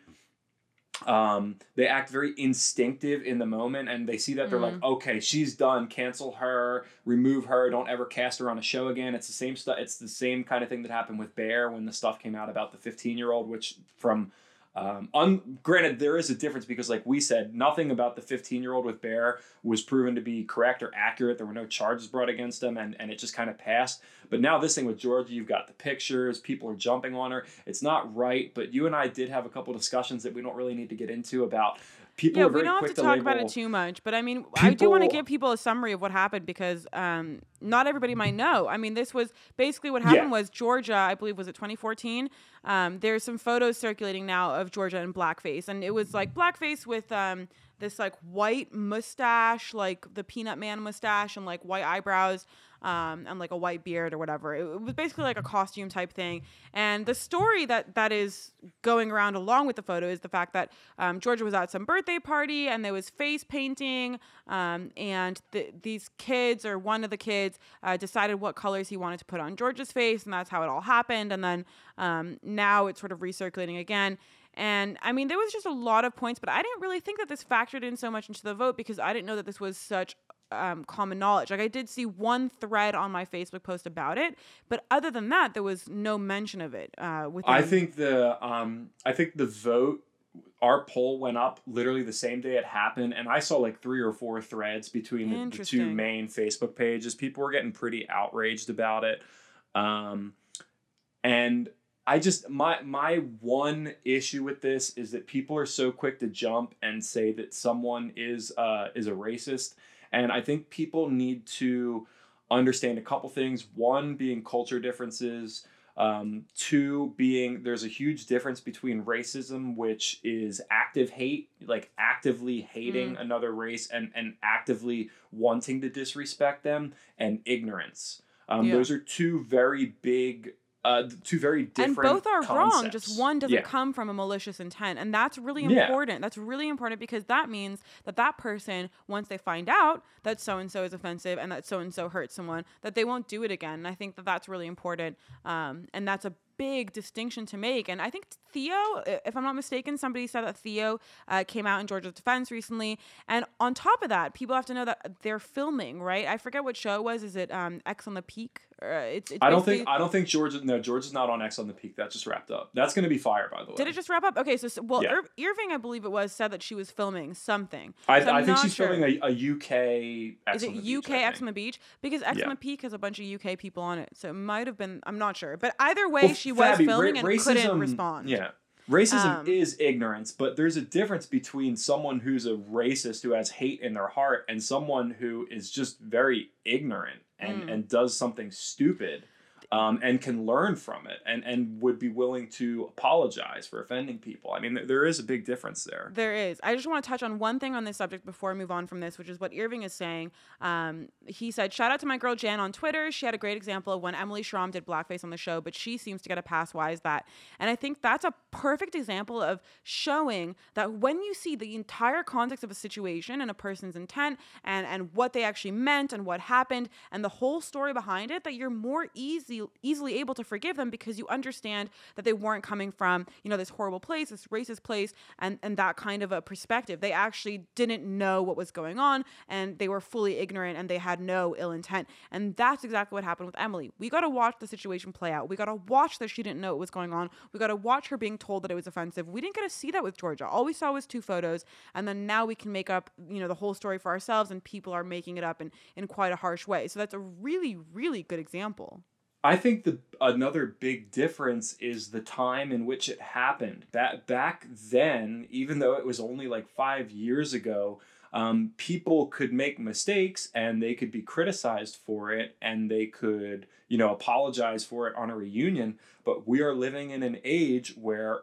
um they act very instinctive in the moment and they see that they're like okay she's done. Cancel her. Remove her. Don't ever cast her on a show again. It's the same stuff it's the same kind of thing that happened with bear when the stuff came out about the 15 year old which from um, un- granted, there is a difference because, like we said, nothing about the 15 year old with Bear was proven to be correct or accurate. There were no charges brought against him, and, and it just kind of passed. But now, this thing with Georgia, you've got the pictures, people are jumping on her. It's not right, but you and I did have a couple discussions that we don't really need to get into about people yeah, we don't have quick to talk label, about it too much, but I mean, I do want to give people a summary of what happened because um, not everybody might know. I mean, this was basically what happened Yeah. was Georgia, I believe, was it 2014? Um, there's some photos circulating now of Georgia in blackface, and it was like blackface with um, this like white mustache, like the Peanut Man mustache, and like white eyebrows. Um, and like a white beard or whatever. It, it was basically like a costume type thing. And the story that that is going around along with the photo is the fact that um, Georgia was at some birthday party and there was face painting. Um, and th- these kids or one of the kids uh, decided what colors he wanted to put on Georgia's face, and that's how it all happened. And then um, now it's sort of recirculating again. And I mean, there was just a lot of points, but I didn't really think that this factored in so much into the vote because I didn't know that this was such um, common knowledge. Like I did see one thread on my Facebook post about it, but other than that, there was no mention of it. Uh, within I think the um I think the vote our poll went up literally the same day it happened and I saw like three or four threads between the, the two main Facebook pages. People were getting pretty outraged about it. Um and I just my my one issue with this is that people are so quick to jump and say that someone is uh is a racist and I think people need to understand a couple things. One being culture differences. Um, two being there's a huge difference between racism, which is active hate, like actively hating another race and, and actively wanting to disrespect them, and ignorance. Um, Yeah. Those are two very big, uh, two very different. and both are wrong. Just one doesn't Yeah. come from a malicious intent, and that's really Yeah. important. That's really important because that means that that person, once they find out that so and so is offensive and that so and so hurt someone, that they won't do it again. And I think that that's really important. Um, and that's a big distinction to make. And I think Theo, if I'm not mistaken, somebody said that Theo uh, came out in Georgia's defense recently. And on top of that, people have to know that they're filming, right? I forget what show it was. Is it um, Ex on the Peak? Uh, it's, it's I don't think I don't think George. No, George is not on Ex on the Peak. That just wrapped up. That's going to be fire, by the way. Did it just wrap up? Okay, so, so well, yeah. Ir- Irving, I believe it was, said that she was filming something. I, so I think she's sure. filming a, a UK. X Is it UK Ex on the Beach? Because X yeah. on the Peak has a bunch of UK people on it, so it might have been. I'm not sure, but either way, well, she was filming ra- and racism, couldn't respond. Yeah. Racism um, is ignorance, but there's a difference between someone who's a racist who has hate in their heart and someone who is just very ignorant and, mm. and does something stupid um, and can learn from it and, and would be willing to apologize for offending people. I mean, th- there is a big difference there. There is. I just want to touch on one thing on this subject before I move on from this, which is what Irving is saying. Um, he said, Shout out to my girl Jan on Twitter. She had a great example of when Emily Schromm did blackface on the show, but she seems to get a pass. Why is that? And I think that's a perfect example of showing that when you see the entire context of a situation and a person's intent and, and what they actually meant and what happened and the whole story behind it, that you're more easy easily able to forgive them because you understand that they weren't coming from you know this horrible place this racist place and and that kind of a perspective. They actually didn't know what was going on and they were fully ignorant and they had no ill intent. And that's exactly what happened with emily. We got to watch the situation play out. We got to watch that she didn't know what was going on. We got to watch her being told that it was offensive. We didn't get to see that with georgia. All we saw was two photos and then now we can make up you know the whole story for ourselves and people are making it up in in quite a harsh way. So that's a really really good example I think the another big difference is the time in which it happened. That back then, even though it was only like five years ago, um, people could make mistakes and they could be criticized for it and they could, you know, apologize for it on a reunion. But we are living in an age where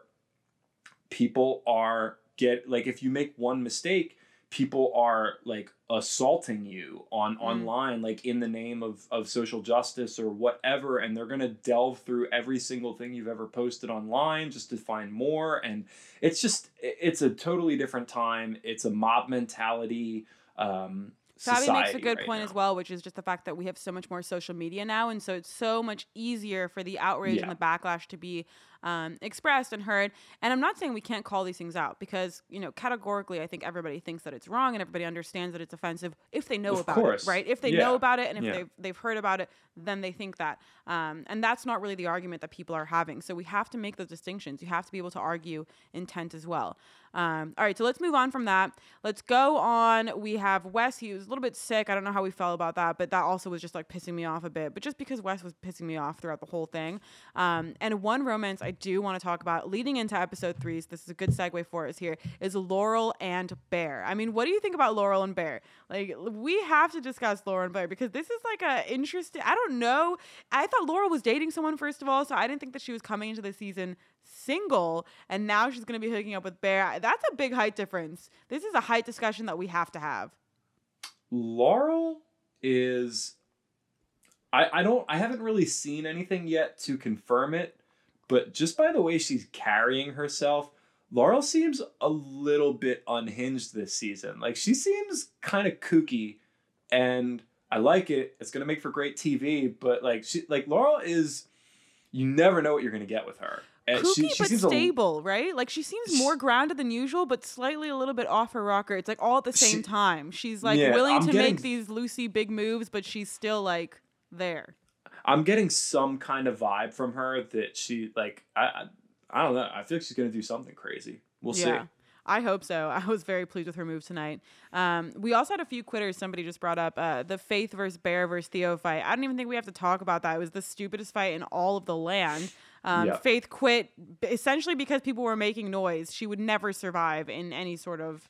people are get like if you make one mistake, people are like assaulting you on mm. online like in the name of of social justice or whatever and they're going to delve through every single thing you've ever posted online just to find more and it's just it's a totally different time it's a mob mentality um Fabi makes a good right point now. as well, which is just the fact that we have so much more social media now, and so it's so much easier for the outrage yeah. and the backlash to be um, expressed and heard. And I'm not saying we can't call these things out because, you know, categorically, I think everybody thinks that it's wrong and everybody understands that it's offensive if they know of about course. it, right? If they yeah. know about it and if yeah. they've, they've heard about it, then they think that. Um, and that's not really the argument that people are having. So we have to make those distinctions. You have to be able to argue intent as well. Um, all right, so let's move on from that. Let's go on. We have Wes. He was a little bit sick. I don't know how we felt about that, but that also was just like pissing me off a bit. But just because Wes was pissing me off throughout the whole thing. Um, and one romance I do want to talk about leading into episode three, so this is a good segue for us here, is Laurel and Bear. I mean, what do you think about Laurel and Bear? Like, we have to discuss Laurel and Bear because this is like a interesting. I don't know. I thought Laurel was dating someone first of all, so I didn't think that she was coming into the season single, and now she's gonna be hooking up with Bear. That's a big height difference. This is a height discussion that we have to have. Laurel is I, I don't I haven't really seen anything yet to confirm it, but just by the way she's carrying herself, Laurel seems a little bit unhinged this season. Like she seems kind of kooky and I like it. It's gonna make for great TV, but like she like Laurel is you never know what you're gonna get with her. And Kooky she, she but stable, a, right? Like she seems more grounded than usual, but slightly a little bit off her rocker. It's like all at the same she, time. She's like yeah, willing I'm to getting, make these Lucy big moves, but she's still like there. I'm getting some kind of vibe from her that she like I I, I don't know. I feel like she's gonna do something crazy. We'll yeah. see. I hope so. I was very pleased with her move tonight. Um, we also had a few quitters. Somebody just brought up uh, the Faith versus Bear versus Theo fight. I don't even think we have to talk about that. It was the stupidest fight in all of the land. Um, yeah. Faith quit essentially because people were making noise. She would never survive in any sort of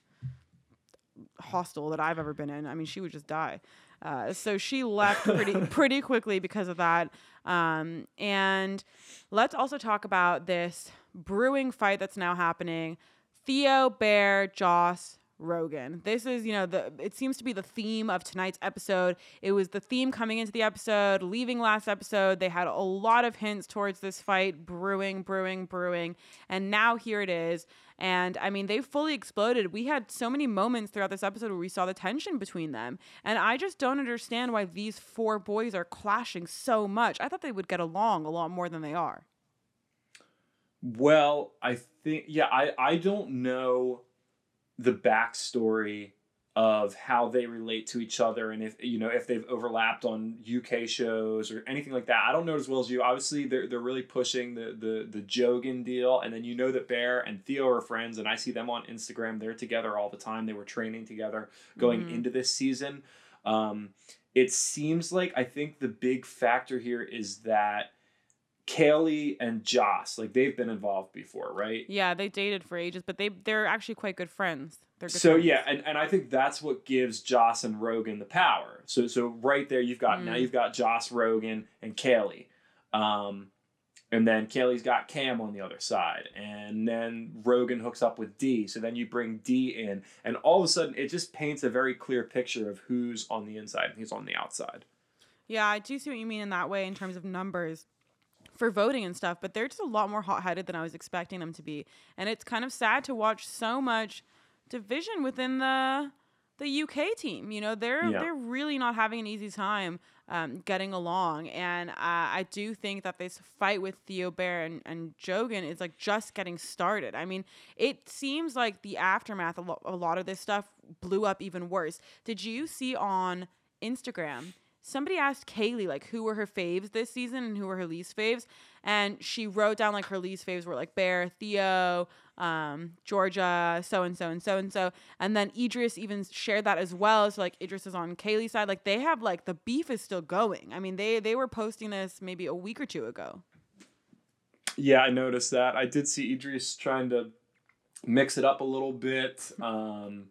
hostel that I've ever been in. I mean, she would just die. Uh, so she left pretty pretty quickly because of that. Um, and let's also talk about this brewing fight that's now happening. Theo, Bear, Joss, Rogan. This is, you know, the it seems to be the theme of tonight's episode. It was the theme coming into the episode, leaving last episode. They had a lot of hints towards this fight brewing, brewing, brewing, and now here it is. And I mean, they fully exploded. We had so many moments throughout this episode where we saw the tension between them. And I just don't understand why these four boys are clashing so much. I thought they would get along a lot more than they are. Well, I think yeah, I I don't know the backstory of how they relate to each other and if you know if they've overlapped on UK shows or anything like that. I don't know as well as you. Obviously, they're they're really pushing the the the Jogan deal, and then you know that Bear and Theo are friends, and I see them on Instagram. They're together all the time. They were training together going Mhm. into this season. Um, it seems like I think the big factor here is that Kayleigh and Joss, like they've been involved before, right? Yeah, they dated for ages, but they they're actually quite good friends. They're good So friends. yeah, and, and I think that's what gives Joss and Rogan the power. So so right there you've got now Mm. you've got Joss, Rogan, and Kayleigh. Um and then Kayleigh's got Kam on the other side. And then Rogan hooks up with D. So then you bring D in. And all of a sudden it just paints a very clear picture of who's on the inside and who's on the outside. Yeah, I do see what you mean in that way in terms of numbers for voting and stuff, but they're just a lot more hot headed than I was expecting them to be. And it's kind of sad to watch so much division within the the UK team. You know, they're Yeah. they're really not having an easy time um, getting along. And uh, I do think that this fight with Theo Bear and, and Jogan is like just getting started. I mean, it seems like the aftermath, a, lo- a lot of this stuff blew up even worse. Did you see on Instagram? Somebody asked Kayleigh like who were her faves this season and who were her least faves, and she wrote down like her least faves were like Bear, Theo, um, Georgia, so and so and so and so, and then Idris even shared that as well. So like Idris is on Kayleigh's side. Like they have like the beef is still going. I mean they they were posting this maybe a week or two ago. Yeah, I noticed that. I did see Idris trying to mix it up a little bit. Um,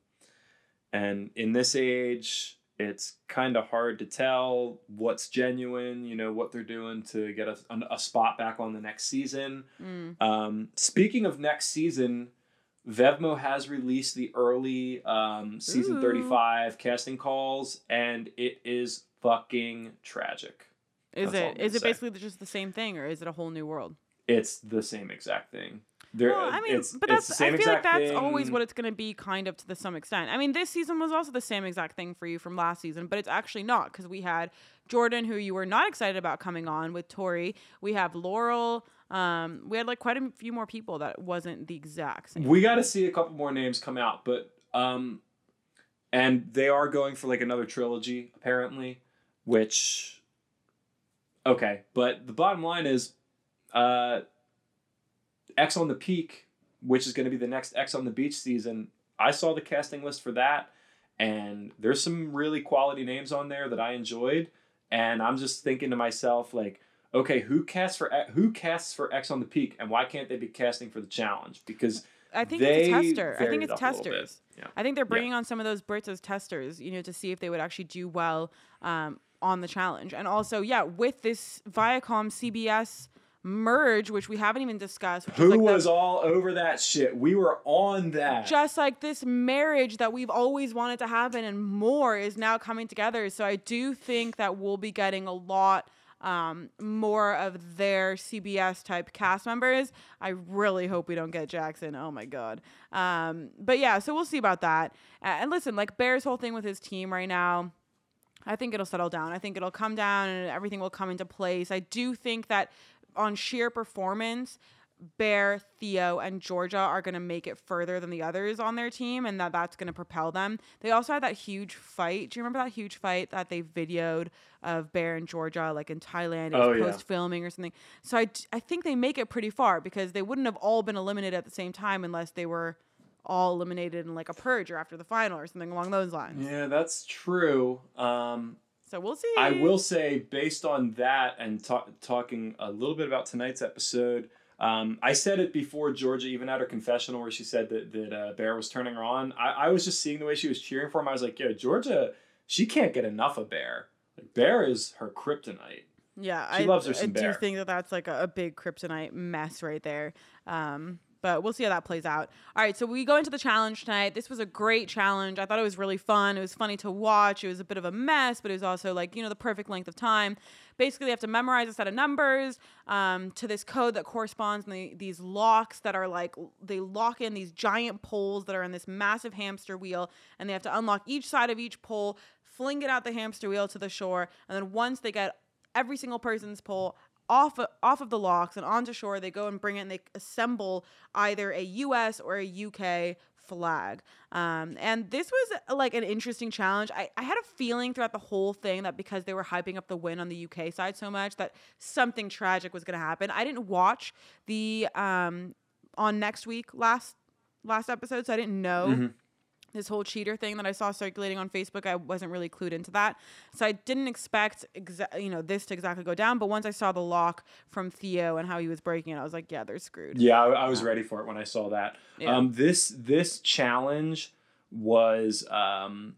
and in this age, it's kind of hard to tell what's genuine, you know, what they're doing to get a, a spot back on the next season. Mm. Um, speaking of next season, Vevmo has released the early um, season Ooh. 35 casting calls, and it is fucking tragic. Is That's it it say. basically just the same thing or is it a whole new world? It's the same exact thing. There, Well, I mean, it's, but that's I feel like that's always what it's going to be, kind of to the some extent. I mean, this season was also the same exact thing for you from last season, but it's actually not because we had Jordan, who you were not excited about coming on with Tori. We have Laurel. Um, we had like quite a few more people that wasn't the exact same. We got to see a couple more names come out, but um, and they are going for like another trilogy apparently, which okay, but the bottom line is, uh, Ex on the Peak, which is going to be the next Ex on the Beach season. I saw the casting list for that, and there's some really quality names on there that I enjoyed, and I'm just thinking to myself like. Okay, who casts for who casts for Ex on the Peak, and why can't they be casting for the challenge? Because I think it's a tester. I think it's up a little testers. Yeah. I think they're bringing on some of those Brits as testers, you know, to see if they would actually do well um, on the challenge. And also, yeah, with this Viacom CBS merge, which we haven't even discussed. Who like the- was all over that shit? We were on that. just like this marriage that we've always wanted to happen and more is now coming together. So I do think that we'll be getting a lot um, more of their CBS type cast members. I really hope we don't get Jackson. Oh my god. Um, but yeah, so we'll see about that. And listen, like Bear's whole thing with his team right now. I think it'll settle down. I think it'll come down and everything will come into place. I do think that on sheer performance, Bear, Theo, and Georgia are going to make it further than the others on their team, and that that's going to propel them. They also had that huge fight. Do you remember that huge fight that they videoed of Bear and Georgia, like in Thailand? It was Oh, post filming or something. So I, I think they make it pretty far because they wouldn't have all been eliminated at the same time unless they were all eliminated in like a purge or after the final or something along those lines. Yeah, that's true. Um, So we'll see. I will say, based on that and ta- talking a little bit about tonight's episode, um, I said it before Georgia even had her confessional where she said that, that uh, Bear was turning her on. I, I was just seeing the way she was cheering for him. I was like, yo, Georgia, she can't get enough of Bear. Like, Bear is her kryptonite. Yeah, She I, loves her I do bear. think that that's like a, a big kryptonite mess right there. Um, but we'll see how that plays out. All right, so we go into the challenge tonight. This was a great challenge. I thought it was really fun. It was funny to watch. It was a bit of a mess, but it was also like you know the perfect length of time. Basically, they have to memorize a set of numbers um, to this code that corresponds, and they, these locks that are like they lock in these giant poles that are in this massive hamster wheel, and they have to unlock each side of each pole, fling it out the hamster wheel to the shore, and then once they get every single person's pole off off of the locks and onto shore. They go and bring it and they assemble either a U.S. or a UK flag. Um, and this was uh, like an interesting challenge. I, I had a feeling throughout the whole thing that because they were hyping up the win on the UK side so much that something tragic was going to happen. I didn't watch the um, on next week last last episode, so I didn't know. Mm-hmm this whole cheater thing that I saw circulating on Facebook, I wasn't really clued into that. So I didn't expect exa- you know this to exactly go down. But once I saw the lock from Theo and how he was breaking it, I was like, yeah, they're screwed. Yeah, I, I was ready for it when I saw that. Yeah. Um, this this challenge was um,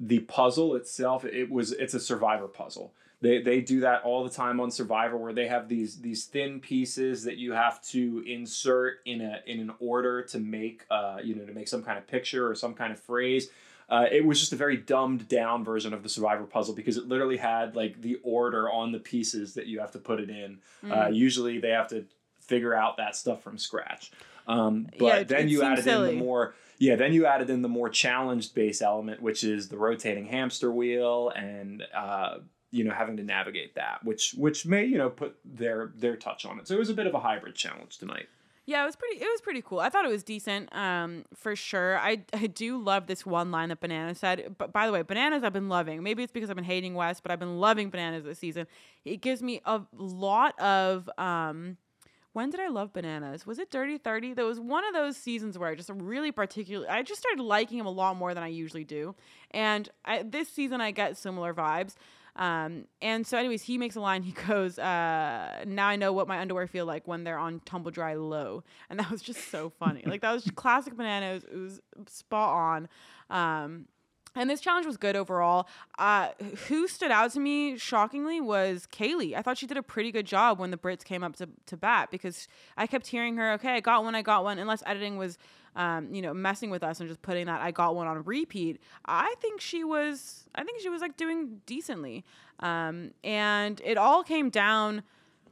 the puzzle itself. It was it's a survivor puzzle. They, they do that all the time on Survivor, where they have these these thin pieces that you have to insert in a in an order to make uh, you know to make some kind of picture or some kind of phrase. Uh, it was just a very dumbed down version of the Survivor puzzle because it literally had like the order on the pieces that you have to put it in. Uh, mm. Uh, usually they have to figure out that stuff from scratch. Um, but yeah, it, then it you added silly. in the more yeah then you added in the more challenged base element which is the rotating hamster wheel and uh, you know having to navigate that which which may you know put their their touch on it so it was a bit of a hybrid challenge tonight yeah, it was pretty. It was pretty cool. I thought it was decent, um, for sure. I I do love this one line that Banana said. But by the way, bananas I've been loving. Maybe it's because I've been hating Wes, but I've been loving bananas this season. It gives me a lot of um. When did I love bananas? Was it Dirty Thirty? That was one of those seasons where I just really particularly. I just started liking him a lot more than I usually do, and I, this season I get similar vibes. Um, and so, anyways, he makes a line. He goes, uh, "Now I know what my underwear feel like when they're on tumble dry low," and that was just so funny. like that was classic bananas. It was spot on. Um, and this challenge was good overall. Uh, who stood out to me shockingly was Kayleigh. I thought she did a pretty good job when the Brits came up to, to bat because I kept hearing her, okay, I got one, I got one, unless editing was um, you know, messing with us and just putting that I got one on repeat, I think she was I think she was like doing decently. Um, and it all came down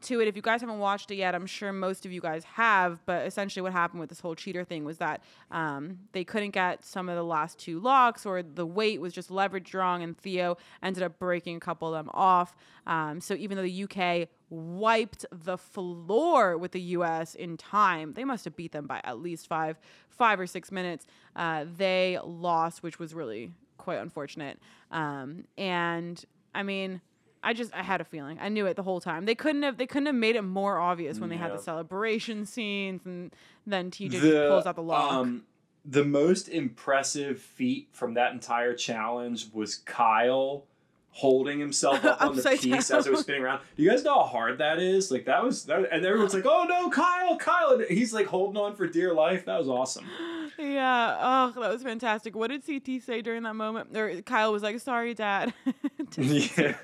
to it. If you guys haven't watched it yet, I'm sure most of you guys have. But essentially, what happened with this whole cheater thing was that um, they couldn't get some of the last two locks, or the weight was just leveraged wrong, and Theo ended up breaking a couple of them off. Um, so even though the UK wiped the floor with the U.S. in time, they must have beat them by at least five, five or six minutes. Uh, they lost, which was really quite unfortunate. Um, and I mean I just I had a feeling. I knew it the whole time. They couldn't have they couldn't have made it more obvious when they had the celebration scenes and then TJ the, just pulls out the lock. Um, the most impressive feat from that entire challenge was Kyle holding himself up on the piece down. as it was spinning around. Do you guys know how hard that is? Like that was, that, and everyone's like, "Oh no, Kyle, Kyle!" And he's like holding on for dear life. That was awesome. Yeah. Oh, that was fantastic. What did CT say during that moment? Or Kyle was like, "Sorry, Dad." yeah.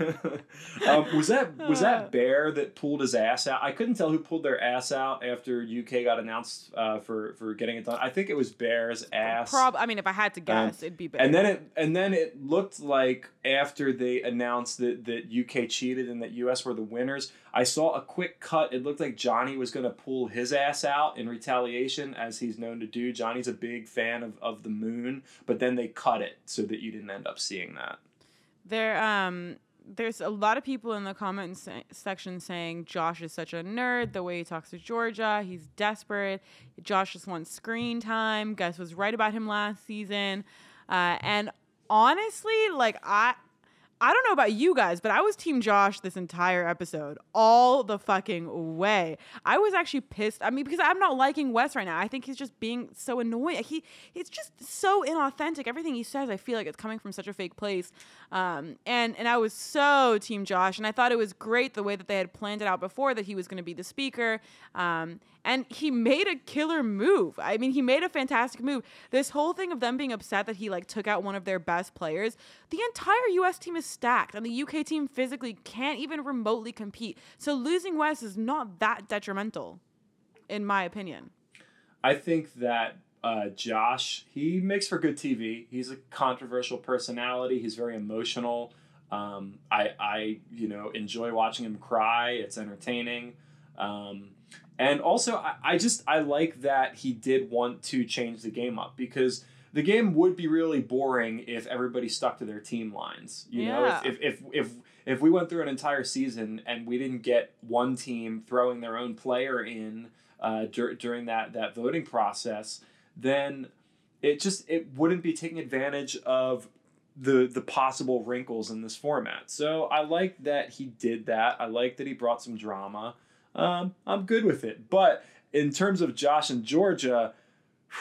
um, was that was that. Bear that pulled his ass out? I couldn't tell who pulled their ass out after UK got announced uh, for for getting it done. I think it was Bear's ass. Prob. I mean, if I had to um, guess, um, it'd be Bear. And then it and then it looked like after they announced that that UK cheated and that US were the winners. I saw a quick cut. It looked like Johnny was going to pull his ass out in retaliation, as he's known to do. Johnny's a big fan of, of the moon, but then they cut it so that you didn't end up seeing that. There, um, there's a lot of people in the comment section saying Josh is such a nerd. The way he talks to Georgia, he's desperate. Josh just wants screen time. Gus was right about him last season, uh, and honestly, like I I don't know about you guys, but I was Team Josh this entire episode, all the fucking way. I was actually pissed. I mean, because I'm not liking Wes right now. I think he's just being so annoying. He he's just so inauthentic. Everything he says, I feel like it's coming from such a fake place. Um, and and I was so Team Josh, and I thought it was great the way that they had planned it out before that he was going to be the speaker. Um, and he made a killer move. I mean, he made a fantastic move. This whole thing of them being upset that he like took out one of their best players, the entire US team is stacked and the UK team physically can't even remotely compete. So losing Wes is not that detrimental in my opinion. I think that uh, Josh, he makes for good TV. He's a controversial personality. He's very emotional. Um, I, I, you know, enjoy watching him cry. It's entertaining. Um, and also, I, I just I like that he did want to change the game up because the game would be really boring if everybody stuck to their team lines. You know, if, if if if if we went through an entire season and we didn't get one team throwing their own player in uh, dur- during that that voting process, then it just it wouldn't be taking advantage of the the possible wrinkles in this format. So I like that he did that. I like that he brought some drama. Um, I'm good with it. But in terms of Josh and Georgia,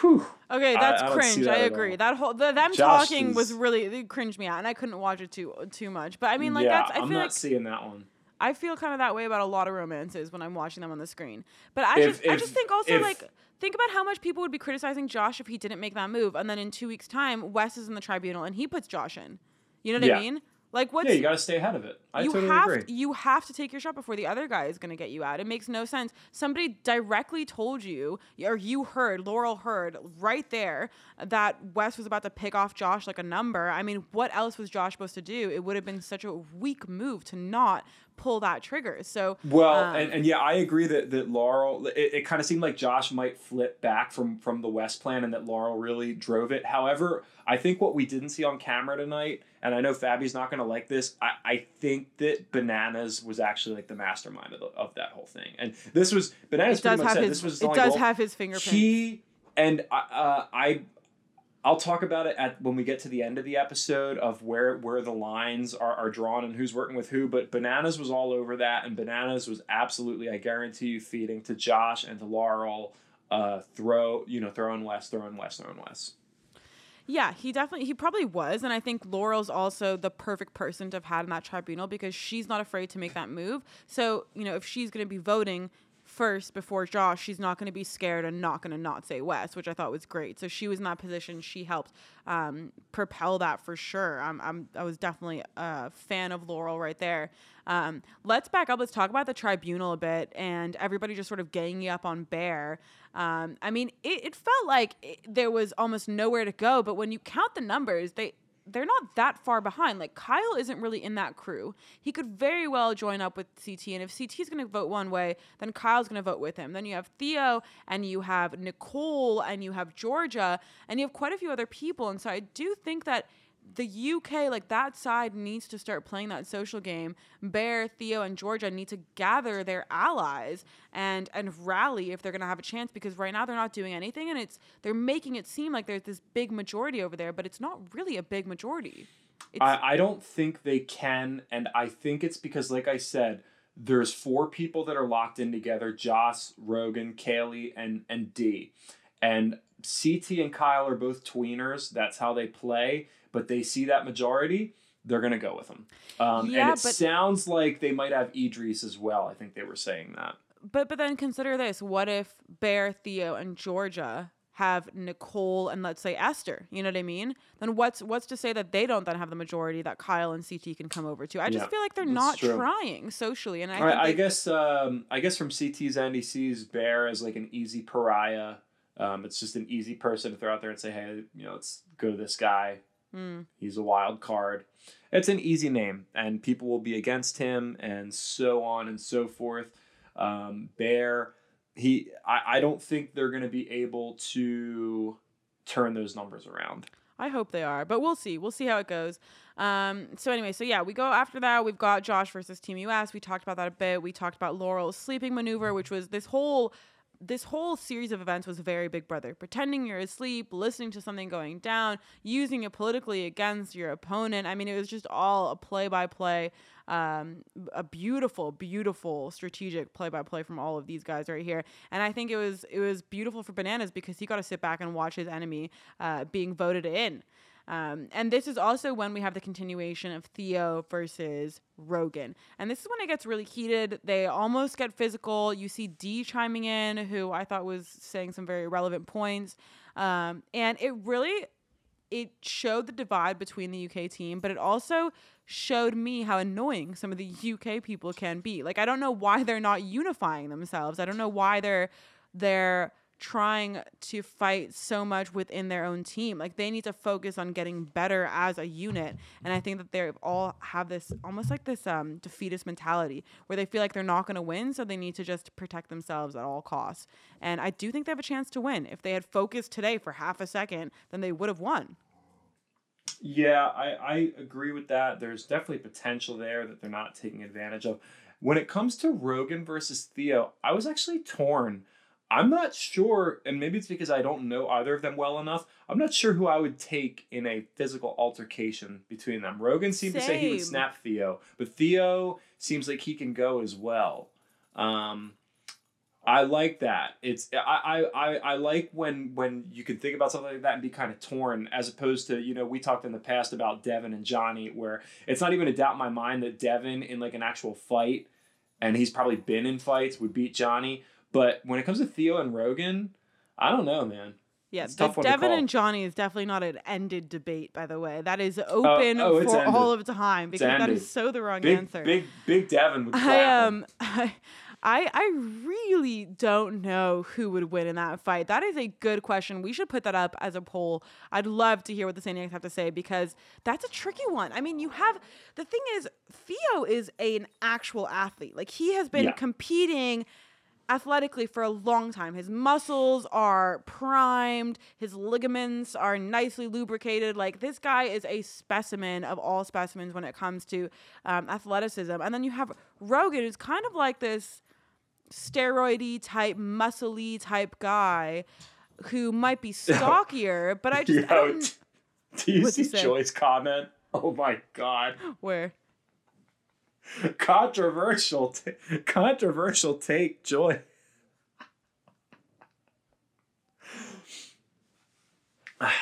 whew, Okay, that's I don't cringe. that I agree. That whole the, them Josh talking was really it cringed me out, and I couldn't watch it too too much. But I mean, like yeah, that's I I'm feel not like seeing that one. I feel kind of that way about a lot of romances when I'm watching them on the screen. But I If- just I just think also if- like think about how much people would be criticizing Josh if he didn't make that move, and then in two weeks' time, Wes is in the tribunal and he puts Josh in. You know what Yeah. I mean? Like what? Yeah, you got to stay ahead of it. I you totally have agree. you have to take your shot before the other guy is going to get you out. It makes no sense. Somebody directly told you, or you heard, Laurel heard right there that Wes was about to pick off Josh like a number. I mean, what else was Josh supposed to do? It would have been such a weak move to not pull that trigger. So Well, um, and, and yeah, I agree that that Laurel. It, it kind of seemed like Josh might flip back from from the Wes plan, and that Laurel really drove it. However, I think what we didn't see on camera tonight, and I know Fabi's not going to like this. I, I think that Bananas was actually like the mastermind of, the, of that whole thing, and this was Bananas it does much have said his this was it does goal. have his fingerprints. He and uh, I, I'll talk about it at when we get to the end of the episode of where where the lines are, are drawn and who's working with who. But Bananas was all over that, and Bananas was absolutely, I guarantee you, feeding to Josh and to Laurel. Uh, throw you know, throwing Wes, throwing Wes, throwing Wes. Yeah, he definitely he probably was, and I think Laurel's also the perfect person to have had in that tribunal because she's not afraid to make that move. So you know, if she's going to be voting first before Josh, she's not going to be scared and not going to not say Wes, which I thought was great. So she was in that position. She helped um, propel that for sure. I'm, I'm I was definitely a fan of Laurel right there. Um, let's back up. Let's talk about the tribunal a bit and everybody just sort of ganging up on Bear. Um, I mean, it, it felt like it, there was almost nowhere to go, but when you count the numbers, they they're not that far behind. Like Kyle isn't really in that crew. He could very well join up with CT, and if CT is going to vote one way, then Kyle's going to vote with him. Then you have Theo, and you have Nicole, and you have Georgia, and you have quite a few other people. And so I do think that the UK, like that side, needs to start playing that social game. Bear, Theo, and Georgia need to gather their allies and and rally if they're gonna have a chance. Because right now they're not doing anything, and it's they're making it seem like there's this big majority over there, but it's not really a big majority. I, I don't think they can, and I think it's because, like I said, there's four people that are locked in together: Joss, Rogan, Kayleigh, and and D. And CT and Kyle are both tweeners. That's how they play. But they see that majority, they're gonna go with them. Um, Yeah, and it but- sounds like they might have Idris as well. I think they were saying that. but but then consider this: what if Bear, Theo, and Georgia have Nicole and let's say Esther? You know what I mean? Then what's what's to say that they don't then have the majority that Kyle and CT can come over to? I just Yeah, feel like they're not true. trying socially, and I, I, think I guess um, I guess from CT's end, he sees Bear as like an easy pariah. Um, it's just an easy person to throw out there and say, hey, you know, let's go to this guy. Hmm. He's a wild card. It's an easy name, and people will be against him, and so on and so forth. Um, Bear, he, I, I don't think they're going to be able to turn those numbers around. I hope they are, but we'll see. We'll see how it goes. Um, so anyway, so yeah, we go after that. We've got Josh versus Team US. We talked about that a bit. We talked about Laurel's sleeping maneuver, which was this whole this whole series of events was very Big Brother, pretending you're asleep, listening to something going down, using it politically against your opponent. I mean, it was just all a play-by-play, um, a beautiful, beautiful strategic play-by-play from all of these guys right here. And I think it was it was beautiful for Bananas because he got to sit back and watch his enemy uh, being voted in. Um, and this is also when we have the continuation of Theo versus Rogan. And this is when it gets really heated. They almost get physical. You see Dee chiming in, who I thought was saying some very relevant points. Um, and it really it showed the divide between the UK team, but it also showed me how annoying some of the UK people can be. Like I don't know why they're not unifying themselves. I don't know why they're they're trying to fight so much within their own team. Like they need to focus on getting better as a unit. And I think that they all have this almost like this um, defeatist mentality where they feel like they're not going to win, so they need to just protect themselves at all costs. And I do think they have a chance to win. If they had focused today for half a second, then they would have won. Yeah, I, I agree with that. There's definitely potential there that they're not taking advantage of. When it comes to Rogan versus Theo, I was actually torn I'm not sure, and maybe it's because I don't know either of them well enough. I'm not sure who I would take in a physical altercation between them. Rogan seemed Same. to say he would snap Theo, but Theo seems like he can go as well. Um, I like that. It's I, I, I like when when you can think about something like that and be kind of torn, as opposed to you know we talked in the past about Devin and Johnny, where it's not even a doubt in my mind that Devin in like an actual fight, and he's probably been in fights, would beat Johnny. But when it comes to Theo and Rogan, I don't know, man. Yeah, Devin and Johnny is definitely not an ended debate, by the way. That is oh, open oh, oh, for ended. all of time because that is so the wrong big, answer. Big big Devin would I um I, I I really don't know who would win in that fight. That is a good question. We should put that up as a poll. I'd love to hear what the San Diego have to say because that's a tricky one. I mean, you have the thing is Theo is a, an actual athlete. Like he has been yeah. competing athletically for a long time. His muscles are primed, his ligaments are nicely lubricated. Like this guy is a specimen of all specimens when it comes to um, athleticism. And then you have Rogan, who's kind of like this steroidy type, muscly type guy who might be stockier, but I just. Yo, I don't, do you see Joy's comment? Oh my god. Where? Controversial, t- controversial take, Joy.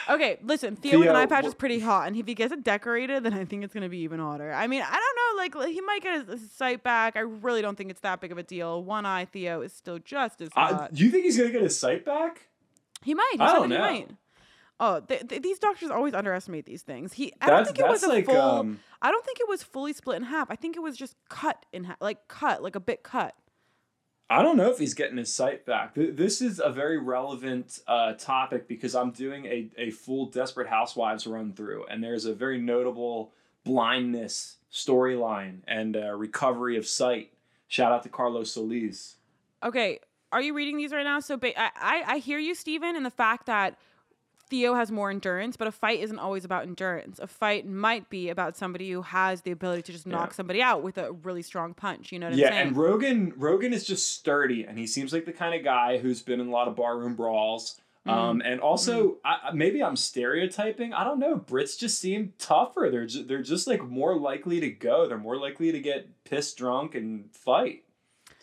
okay, listen, Theo, Theo with an eye patch is pretty hot, and if he gets it decorated, then I think it's gonna be even hotter. I mean, I don't know, like he might get his, sight back. I really don't think it's that big of a deal. One eye Theo is still just as hot. Uh, you think he's gonna get his sight back? He might. He I don't know. Might. Oh, th- th- these doctors always underestimate these things. He, I don't think it was a like, full. Um, I don't think it was fully split in half. I think it was just cut in half, like cut, like a bit cut. I don't know if he's getting his sight back. This is a very relevant uh, topic because I'm doing a, a full Desperate Housewives run through, and there's a very notable blindness storyline and uh, recovery of sight. Shout out to Carlos Solis. Okay, are you reading these right now? So ba- I, I, I hear you, Stephen, and the fact that Theo has more endurance, but a fight isn't always about endurance. A fight might be about somebody who has the ability to just knock yeah. somebody out with a really strong punch. You know what yeah, I'm saying? Yeah, and Rogan Rogan is just sturdy, and he seems like the kind of guy who's been in a lot of barroom brawls. Mm. Um, and also, mm. I, maybe I'm stereotyping. I don't know. Brits just seem tougher. They're ju- they're just like more likely to go. They're more likely to get pissed drunk and fight.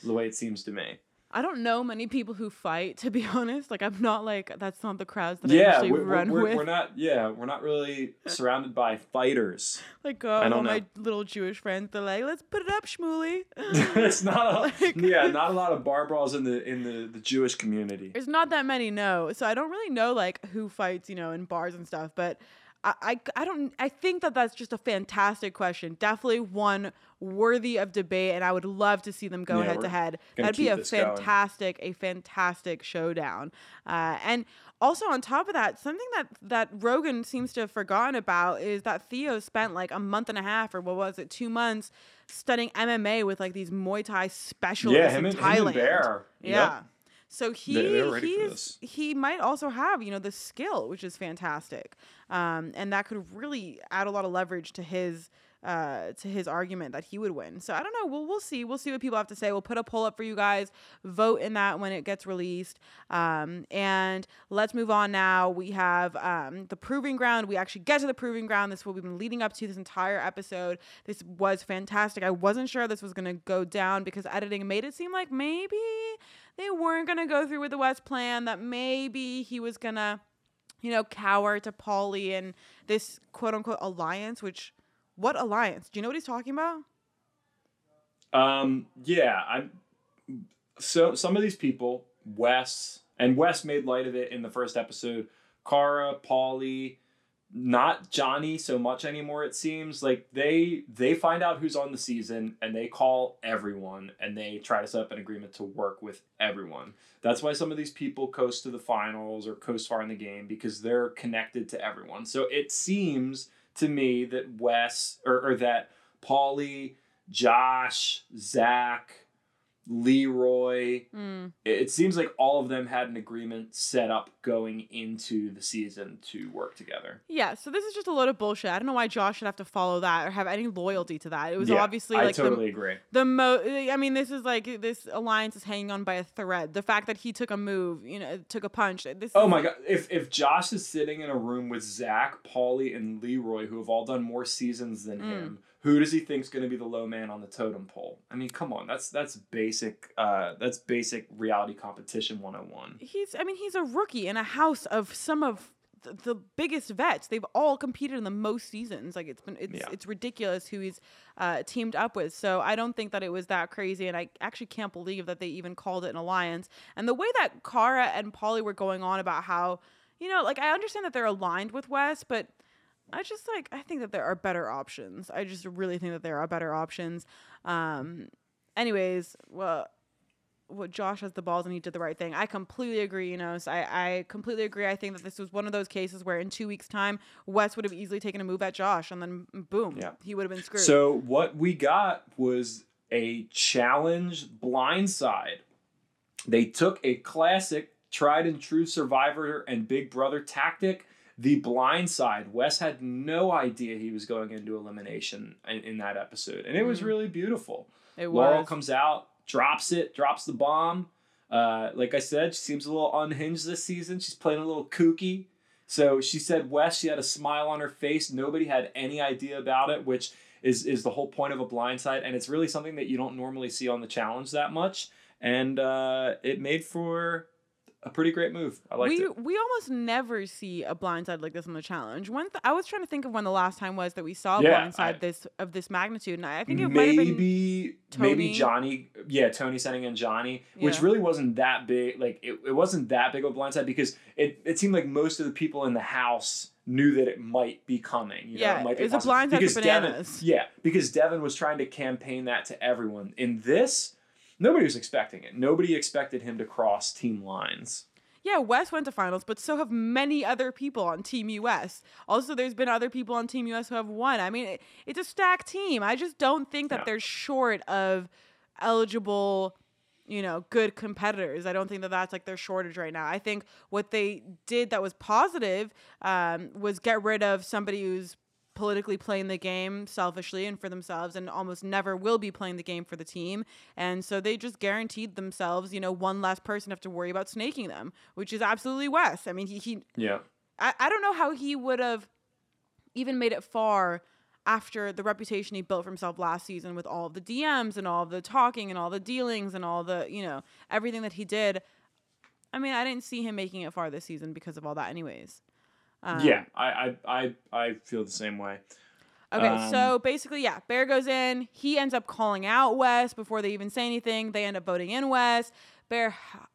The way it seems to me. I don't know many people who fight, to be honest. Like I'm not like that's not the crowds that yeah, I usually we're, run we're, with. We're not yeah, we're not really surrounded by fighters. Like uh, all know. my little Jewish friends, they're like, "Let's put it up, Shmuley." it's not a, like, yeah, not a lot of bar brawls in the in the, the Jewish community. There's not that many, no. So I don't really know like who fights, you know, in bars and stuff. But I, I, I don't I think that that's just a fantastic question. Definitely one worthy of debate, and I would love to see them go head to head. That'd be a fantastic going. a fantastic showdown. Uh, and also on top of that, something that that Rogan seems to have forgotten about is that Theo spent like a month and a half or what was it, two months studying MMA with like these Muay Thai specialists yeah, him in and, Thailand. Him and Bear. Yeah. Yep. So he he's, he might also have you know the skill, which is fantastic, um, and that could really add a lot of leverage to his uh, to his argument that he would win. So I don't know. We'll we'll see. We'll see what people have to say. We'll put a poll up for you guys. Vote in that when it gets released. Um, and let's move on now. We have um, the proving ground. We actually get to the proving ground. This is what we've been leading up to this entire episode. This was fantastic. I wasn't sure this was gonna go down because editing made it seem like maybe they weren't to go through with the Wes plan, that maybe he was to, you know, cower to Paulie and this quote unquote alliance, which, what alliance? Do you know what he's talking about? Um, yeah, I'm, so some of these people, Wes, and Wes made light of it in the first episode, Cara, Paulie, not Johnny so much anymore it seems like they they find out who's on the season and they call everyone and they try to set up an agreement to work with everyone that's why some of these people coast to the finals or coast far in the game because they're connected to everyone so it seems to me that Wes or, or that Paulie Josh Zach Leroy. Mm. It it seems like all of them had an agreement set up going into the season to work together. Yeah, so this is just a load of bullshit. I don't know why Josh should have to follow that or have any loyalty to that. It was Yeah, obviously I like totally agree. the the mo. I mean, this is like this alliance is hanging on by a thread. The fact that he took a move, you know, took a punch. This. Oh my god! If if Josh is sitting in a room with Zach, Paulie, and Leroy, who have all done more seasons than Mm. him, who does he think's going to be the low man on the totem pole? I mean, come on, that's that's basic. Uh, that's basic reality competition one hundred and one. He's. I mean, he's a rookie in a house of some of the, the biggest vets. They've all competed in the most seasons. Like it's been. It's Yeah. it's ridiculous who he's uh, teamed up with. So I don't think that it was that crazy, and I actually can't believe that they even called it an alliance. And the way that Cara and Paulie were going on about how, you know, like I understand that they're aligned with Wes, but. I just like I think that there are better options. I just really think that there are better options. Um anyways, well what Josh has the balls and he did the right thing. I completely agree, you know. So I, I completely agree. I think that this was one of those cases where in two weeks' time, Wes would have easily taken a move at Josh and then boom, Yeah. he would have been screwed. So what we got was a challenge blindside. They took a classic, tried and true Survivor and Big Brother tactic, the blindside. Wes had no idea he was going into elimination in, in that episode, and it was Mhm. really beautiful. it Laurel was. comes out, drops it, drops the bomb. Uh, like I said, she seems a little unhinged this season. She's playing a little kooky. So she said Wes, she had a smile on her face. Nobody had any idea about it, which is is the whole point of a blindside. And it's really something that you don't normally see on the challenge that much. And uh, it made for a pretty great move. I liked we it. we almost never see a blindside like this on the challenge. When th- I was trying to think of when the last time was that we saw a Yeah, blindside I- this of this magnitude, and I, I think it might have been maybe maybe Johnny yeah Tony sending in Johnny which Yeah. really wasn't that big like it, it wasn't that big of a blindside because it, it seemed like most of the people in the house knew that it might be coming you know, Yeah, it might be it was a possible. blindside Because Devin- bananas. yeah because Devin was trying to campaign that to everyone in this nobody was expecting it nobody expected him to cross team lines Yeah, Wes went to finals, but so have many other people on Team US. Also, there's been other people on Team US who have won. I mean, it, it's a stacked team. I just don't think that Yeah. they're short of eligible, you know, good competitors. I don't think that that's like their shortage right now. I think what they did that was positive um, was get rid of somebody who's politically playing the game selfishly and for themselves and almost never will be playing the game for the team. And so they just guaranteed themselves you know one less person to have to worry about snaking them which is absolutely wes. I mean he, he yeah. I, I don't know how he would have even made it far after the reputation he built for himself last season with all of the dms and all of the talking and all the dealings and all the you know everything that he did. I mean i didn't see him making it far this season because of all that anyways um, yeah I, I I I feel the same way Okay, Um, so basically, yeah, Bear goes in. He ends up calling out Wes before they even say anything. They end up voting in Wes. Bear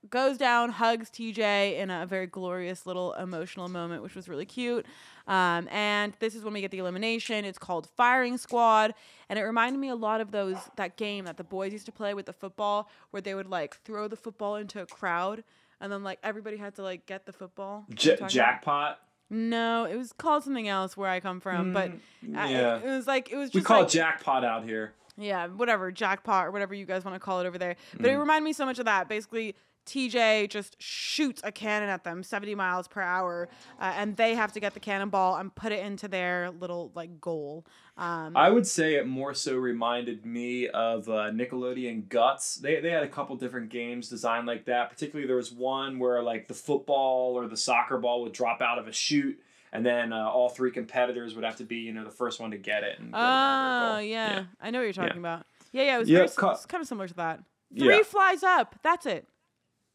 goes down, hugs TJ in a very glorious little emotional moment, which was really cute. Um, and this is when we get the elimination. It's called Firing Squad, and it reminded me a lot of those that game that the boys used to play with the football, where they would like throw the football into a crowd, and then like everybody had to like get the football. J- what about? No, it was called something else where I come from, but Mm, I- yeah it was like it was just we call like, it jackpot out here yeah, whatever, jackpot or whatever you guys want to call it over there. But it Mm. reminded me so much of that. Basically, TJ just shoots a cannon at them 70 miles per hour, uh, and they have to get the cannonball and put it into their little like goal. Um, I would say it more so reminded me of uh, Nickelodeon Guts. They, they had a couple different games designed like that. Particularly, there was one where like the football or the soccer ball would drop out of a chute, and then uh, all three competitors would have to be you know the first one to get it. And get it under their oh goal. yeah. I know what you're talking Yeah. about. Yeah, yeah, it was Yeah, very s- ca- it's kind of similar to that. Three Yeah. flies up. That's it.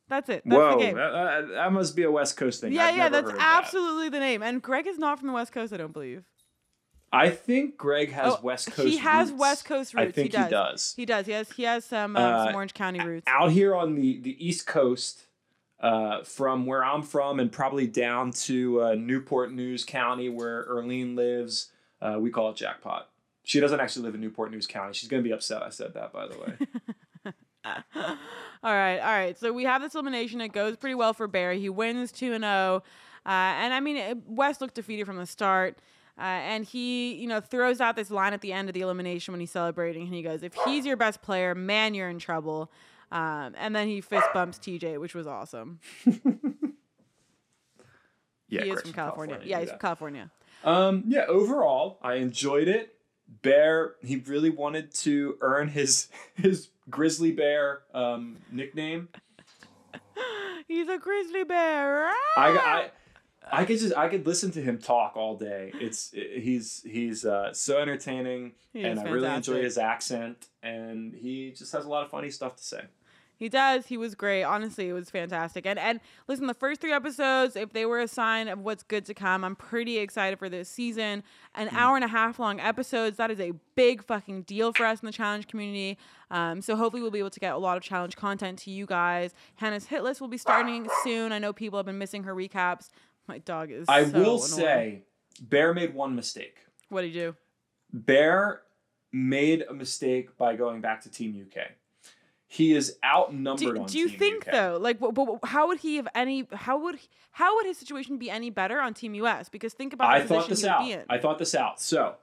That's it. That's Whoa, the game. that, that- must be a West Coast thing. Yeah, I've yeah, that's of that. absolutely the name. And Greg is not from the West Coast, I don't believe. I think Greg has Oh, Wes Coast. he has roots. West Coast roots. I think he does. he does. He does. He has he has some um, Uh, some Orange County roots. out here on the the East Coast, uh, from where I'm from and probably down to uh, Newport News County where Erlene lives. Uh, we call it jackpot. She doesn't actually live in Newport News County. She's gonna be upset I said that, by the way. all right, all right. So we have this elimination. It goes pretty well for Barry. He wins two and zero. Uh, and I mean, West looked defeated from the start. Uh, and he, you know, throws out this line at the end of the elimination when he's celebrating, and he goes, "If he's your best player, man, you're in trouble." Um, and then he fist bumps TJ, which was awesome. yeah, he is from California. California yeah, he's that. from California. Um, yeah, overall, I enjoyed it. Bear, he really wanted to earn his his grizzly bear um, nickname. He's a grizzly bear. I, I I could just I could listen to him talk all day. It's he's he's uh, so entertaining, He and I really enjoy his accent, and he just has a lot of funny stuff to say. He does. He was great. Honestly, it was fantastic. And and listen, the first three episodes, if they were a sign of what's good to come, I'm pretty excited for this season. An hour and a half long episodes. That is a big fucking deal for us in the challenge community. Um, so hopefully we'll be able to get a lot of challenge content to you guys. Hannah's hit list will be starting soon. I know people have been missing her recaps. My dog is. I so will annoying. say, Bear made one mistake. What did he do? Bear made a mistake by going back to Team UK. He is outnumbered Do, do you Team think UK. though, like, w- w- how would he have any? How would how would his situation be any better on Team US? Because think about the I thought this out. I thought this out. So,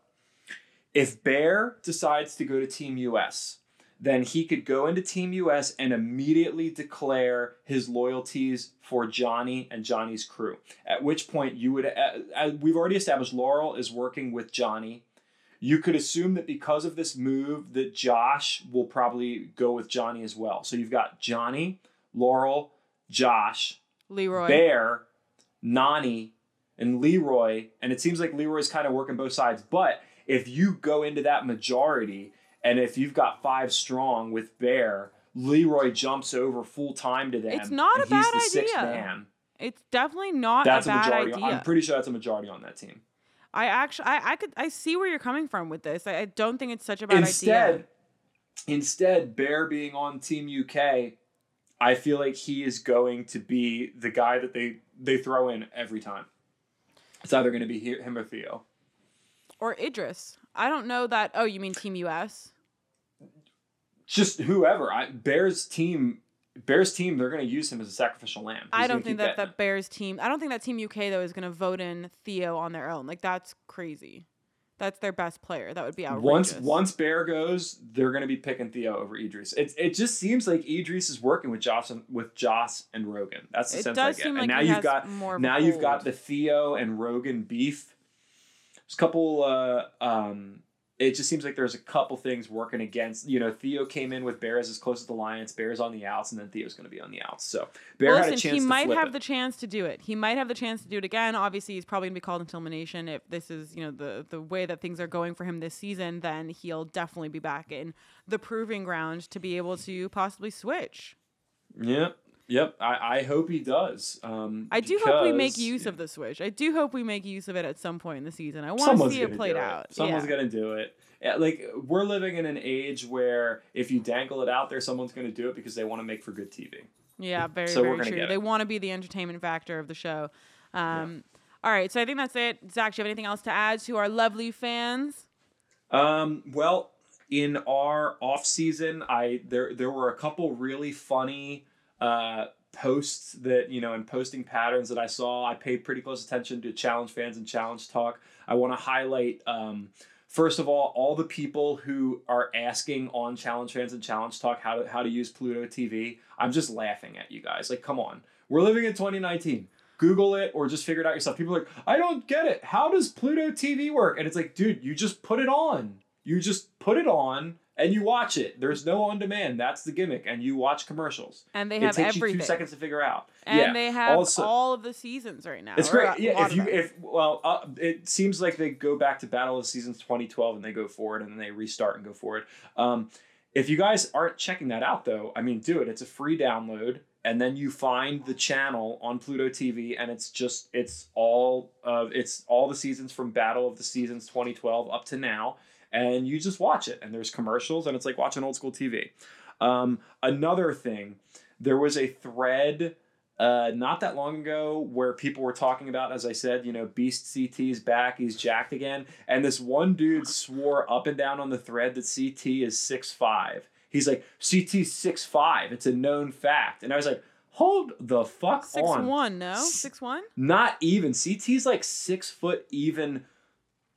if Bear decides to go to Team US, then he could go into Team US and immediately declare his loyalties for Johnny and Johnny's crew. At which point, you would, uh, we've already established Laurel is working with Johnny. You could assume that because of this move, that Josh will probably go with Johnny as well. So you've got Johnny, Laurel, Josh, Leroy. Bear, Nani, and Leroy, and it seems like Leroy's kind of working both sides. But if you go into that majority, and if you've got five strong with Bear, Leroy jumps over full time to them. It's not a bad the sixth idea. man. It's definitely not That's a a, bad majority. idea. I'm pretty sure that's a majority on that team. I actually, I, I could, I see where you're coming from with this. I, I don't think it's such a bad instead, idea. instead, instead, Bear being on Team UK, I feel like he is going to be the guy that they they throw in every time. It's either going to be him or Theo. Or Idris. I don't know that. Oh, you mean Team US? just whoever. I, Bears team, Bears team, they're going to use him as a sacrificial lamb. He's I don't think that that Bears team. I don't think that Team UK though is going to vote in Theo on their own. Like that's crazy. That's their best player. That would be outrageous. Once once Bear goes, they're going to be picking Theo over Idris. It, it just seems like Idris is working with Josh and, with Joss and Rogan. That's the it sense I get. and like now you've got more. of a now you've got the Theo and Rogan beef. There's a couple. Uh, um, it just seems like there's a couple things working against. You know, Theo came in with Bears as close as the Alliance. Bears on the outs, and then Theo's going to be on the outs. So Bear Well, had a listen, he to might have it. the chance to do it. He might have the chance to do it again. Obviously, he's probably gonna be called into elimination if this is, you know, the the way that things are going for him this season. Then he'll definitely be back in the proving ground to be able to possibly switch. Yep. Yep. I, I hope he does. Um, I do hope we make use of the switch. I do hope we make use of it at some point in the season. I want to see it played do out. It. Someone's yeah. gonna do it. Yeah, Like we're living in an age where if you dangle it out there, someone's gonna do it because they want to make for good TV. Yeah, very, So very true. They want to be the entertainment factor of the show. Um, All right, so I think that's it. Zach, do you have anything else to add to our lovely fans? Um, well, in our off season, I there there were a couple really funny uh, posts that you know and posting patterns that I saw. I paid pretty close attention to challenge fans and challenge talk. I want to highlight. Um, First of all, all the people who are asking on Challenge Fans and Challenge Talk how to how to use Pluto TV, I'm just laughing at you guys. Like, come on, we're living in 2019. Google it or just figure it out yourself. People are like, I don't get it. How does Pluto TV work? And it's like, dude, you just put it on. You just put it on and you watch it. There's no on demand. That's the gimmick. And you watch commercials. And they it have takes everything. you two seconds to figure out. And yeah. they have also- all of the seasons right now. It's great. Yeah, if you them. if well, uh, it seems like they go back to Battle of the Seasons 2012 and they go forward and then they restart and go forward. Um, if you guys aren't checking that out though, I mean, do it. It's a free download, and then you find the channel on Pluto TV, and it's just it's all of it's all the seasons from Battle of the Seasons 2012 up to now, and you just watch it. And there's commercials, and it's like watching old school TV. Um, another thing, there was a thread uh, not that long ago where people were talking about, as I said, you know, Beast CT's back, he's jacked again. And this one dude swore up and down on the thread that CT is six five. He's like, CT's six five. It's a known fact. And I was like, hold the fuck Six on. one, no? Six one? Not even. CT's like six foot even.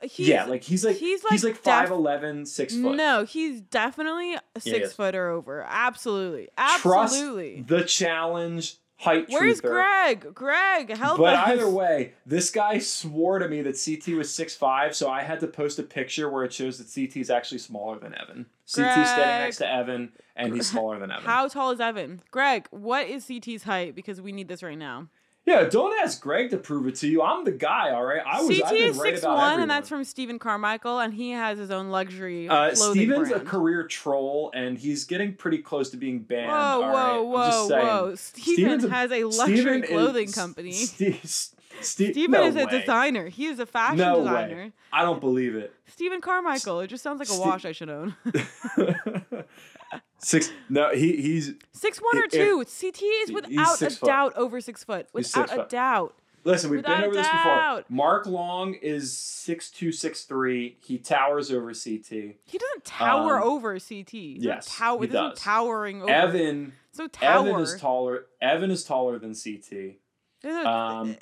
He's, yeah, like he's like he's he's like like, def- 5'11", 6 foot. No, he's definitely a he six is. foot or over. Absolutely. Trust Absolutely. the challenge height Where's truther. Greg? Greg, help but us. either way, this guy swore to me that CT was 6'5", so I had to post a picture where it shows that CT is actually smaller than Evan. CT's Greg. standing next to Evan, and he's smaller than Evan. How tall is Evan? Greg, what is CT's height? Because we need this right now. Yeah, don't ask Greg to prove it to you. I'm the guy, all right? I was, CT I've been is right six about one, everyone. and that's from Stephen Carmichael, and he has his own luxury Uh, clothing Steven's brand. a career troll, and he's getting pretty close to being banned. Whoa, all right? whoa, I'm just whoa, saying. whoa! Steven Steven's a- has a luxury Steven clothing is- company. Ste- Ste- Steven no is a way. designer. He is a fashion No designer. way. I don't believe it. Stephen Carmichael. It just sounds like a watch I should own. Six. No, he he's six one or If- two. CT is without a foot. doubt over six foot. Without six a foot. doubt. Listen, we've Without been over this before. Mark Long is six two, six three. He towers over CT. He doesn't tower Um, over CT. He yes, tower. he does. towering over. Evan so tower. Evan is taller. Evan is taller than CT. There's a- Um,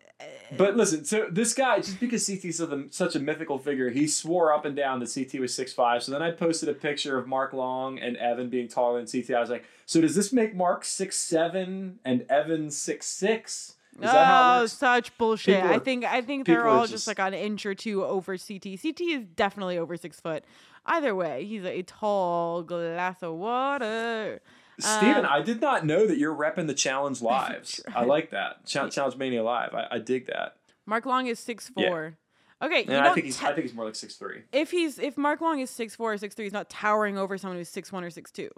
But listen, so this guy, just because CT is such a, mythical figure, he swore up and down that CT was 6'5". So then I posted a picture of Mark Long and Evan being taller than CT. I was like, so does this make Mark 6'7 and Evan 6'6"? Is that how it oh, such bullshit! People I think I think they're are all just, just- like an inch or two over CT. CT is definitely over six foot. Either way, he's a tall glass of water. Steven, Um, I did not know that you're repping the Challenge Lives. I like that. Ch- Challenge Mania Live. I, I dig that. Mark Long is six four. Okay, you And I think he's I think he's more like 6'3". if he's if Mark Long is six four or six three, he's not towering over someone who's six one or six two.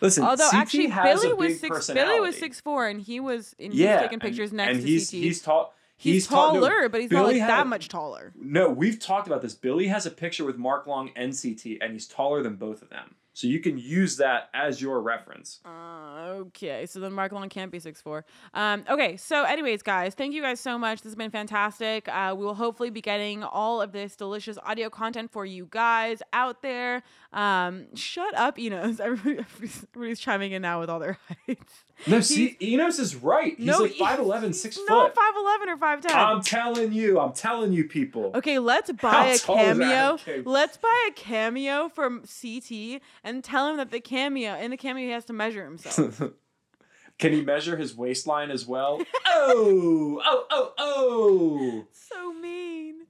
Listen, Although CT actually Billy was six Billy was six four and he was and Yeah, he's taking pictures and, next and to he's, CT. He's tall. He's no, taller, but he's not like that a- much taller. No, we've talked about this. Billy has a picture with Mark Long and CT, and he's taller than both of them. So you can use that as your reference. Uh, okay, so then Mark Long can't be six four. Um, okay, so anyways, guys, thank you guys so much. This has been fantastic. Uh, we will hopefully be getting all of this delicious audio content for you guys out there. Um, shut up, Enos. Everybody, everybody's, everybody's chiming in now with all their heights. No, see, Enos is right. He's no, like he- 5'11", he's 6 Not foot. five eleven or five ten. I'm telling you. I'm telling you, people. Okay, let's buy How a tall is Adam cameo. Let's buy a cameo from CT and tell him that the cameo in the cameo he has to measure himself. Can he measure his waistline as well? oh, oh, oh, oh. so mean.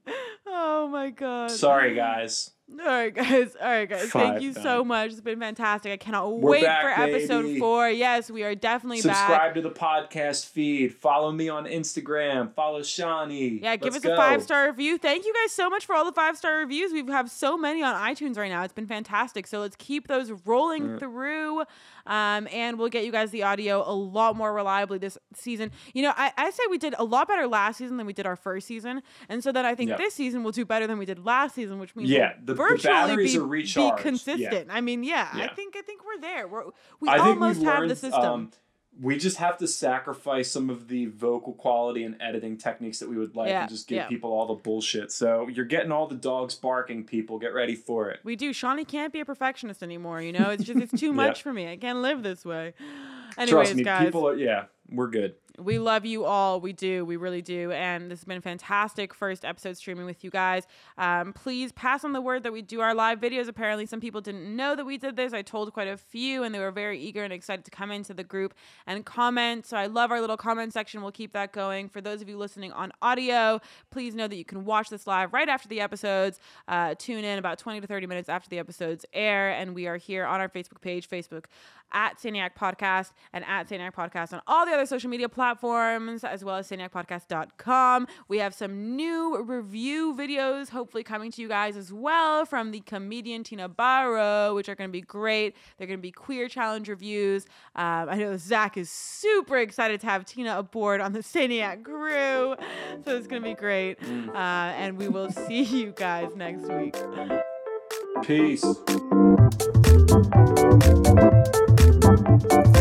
Oh my god. Sorry, guys. All right, guys. All right, guys. Thank Five you so much. It's been fantastic. I cannot We're wait back, for episode baby. four. Yes, we are definitely back. Subscribe to the podcast feed. Follow me on Instagram. Follow Shanni. Yeah, give Let's us a five star review. Thank you guys so much for all the five star reviews. We have so many on iTunes right now. It's been fantastic. So let's keep those rolling Mm. through. Um, and we'll get you guys the audio a lot more reliably this season. You know, I, I say we did a lot better last season than we did our first season. And so then I think Yep. this season we'll do better than we did last season, which means Yeah, the- the virtually batteries be, are be recharged. Yeah. consistent. I mean, yeah, I think I think we're there. We're, we I almost have the system. Um, we just have to sacrifice some of the vocal quality and editing techniques that we would like Yeah, and just give yeah. people all the bullshit. So you're getting all the dogs barking, people. Get ready for it. We do. Shanni can't be a perfectionist anymore. You know, it's just it's too much for me. I can't live this way. Anyways, Trust me, guys, people are, yeah, we're good. We love you all. We do. We really do. And this has been a fantastic first episode streaming with you guys. Um, please pass on the word that we do our live videos. Apparently, some people didn't know that we did this. I told quite a few, and they were very eager and excited to come into the group and comment. So I love our little comment section. We'll keep that going. For those of you listening on audio, please know that you can watch this live right after the episodes. Uh, tune in about 20 to 30 minutes after the episodes air. And we are here on our Facebook page, Facebook at Saniac Podcast and at Saniac Podcast on all the other social media platforms, as well as saniacpodcast.com. We have some new review videos, hopefully coming to you guys as well from the comedian Tina Barrow, which are going to be great. They're going to be queer challenge reviews. Um, I know Zach is super excited to have Tina aboard on the Saniac crew, so it's going to be great. Uh, and we will see you guys next week. Peace. thank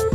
you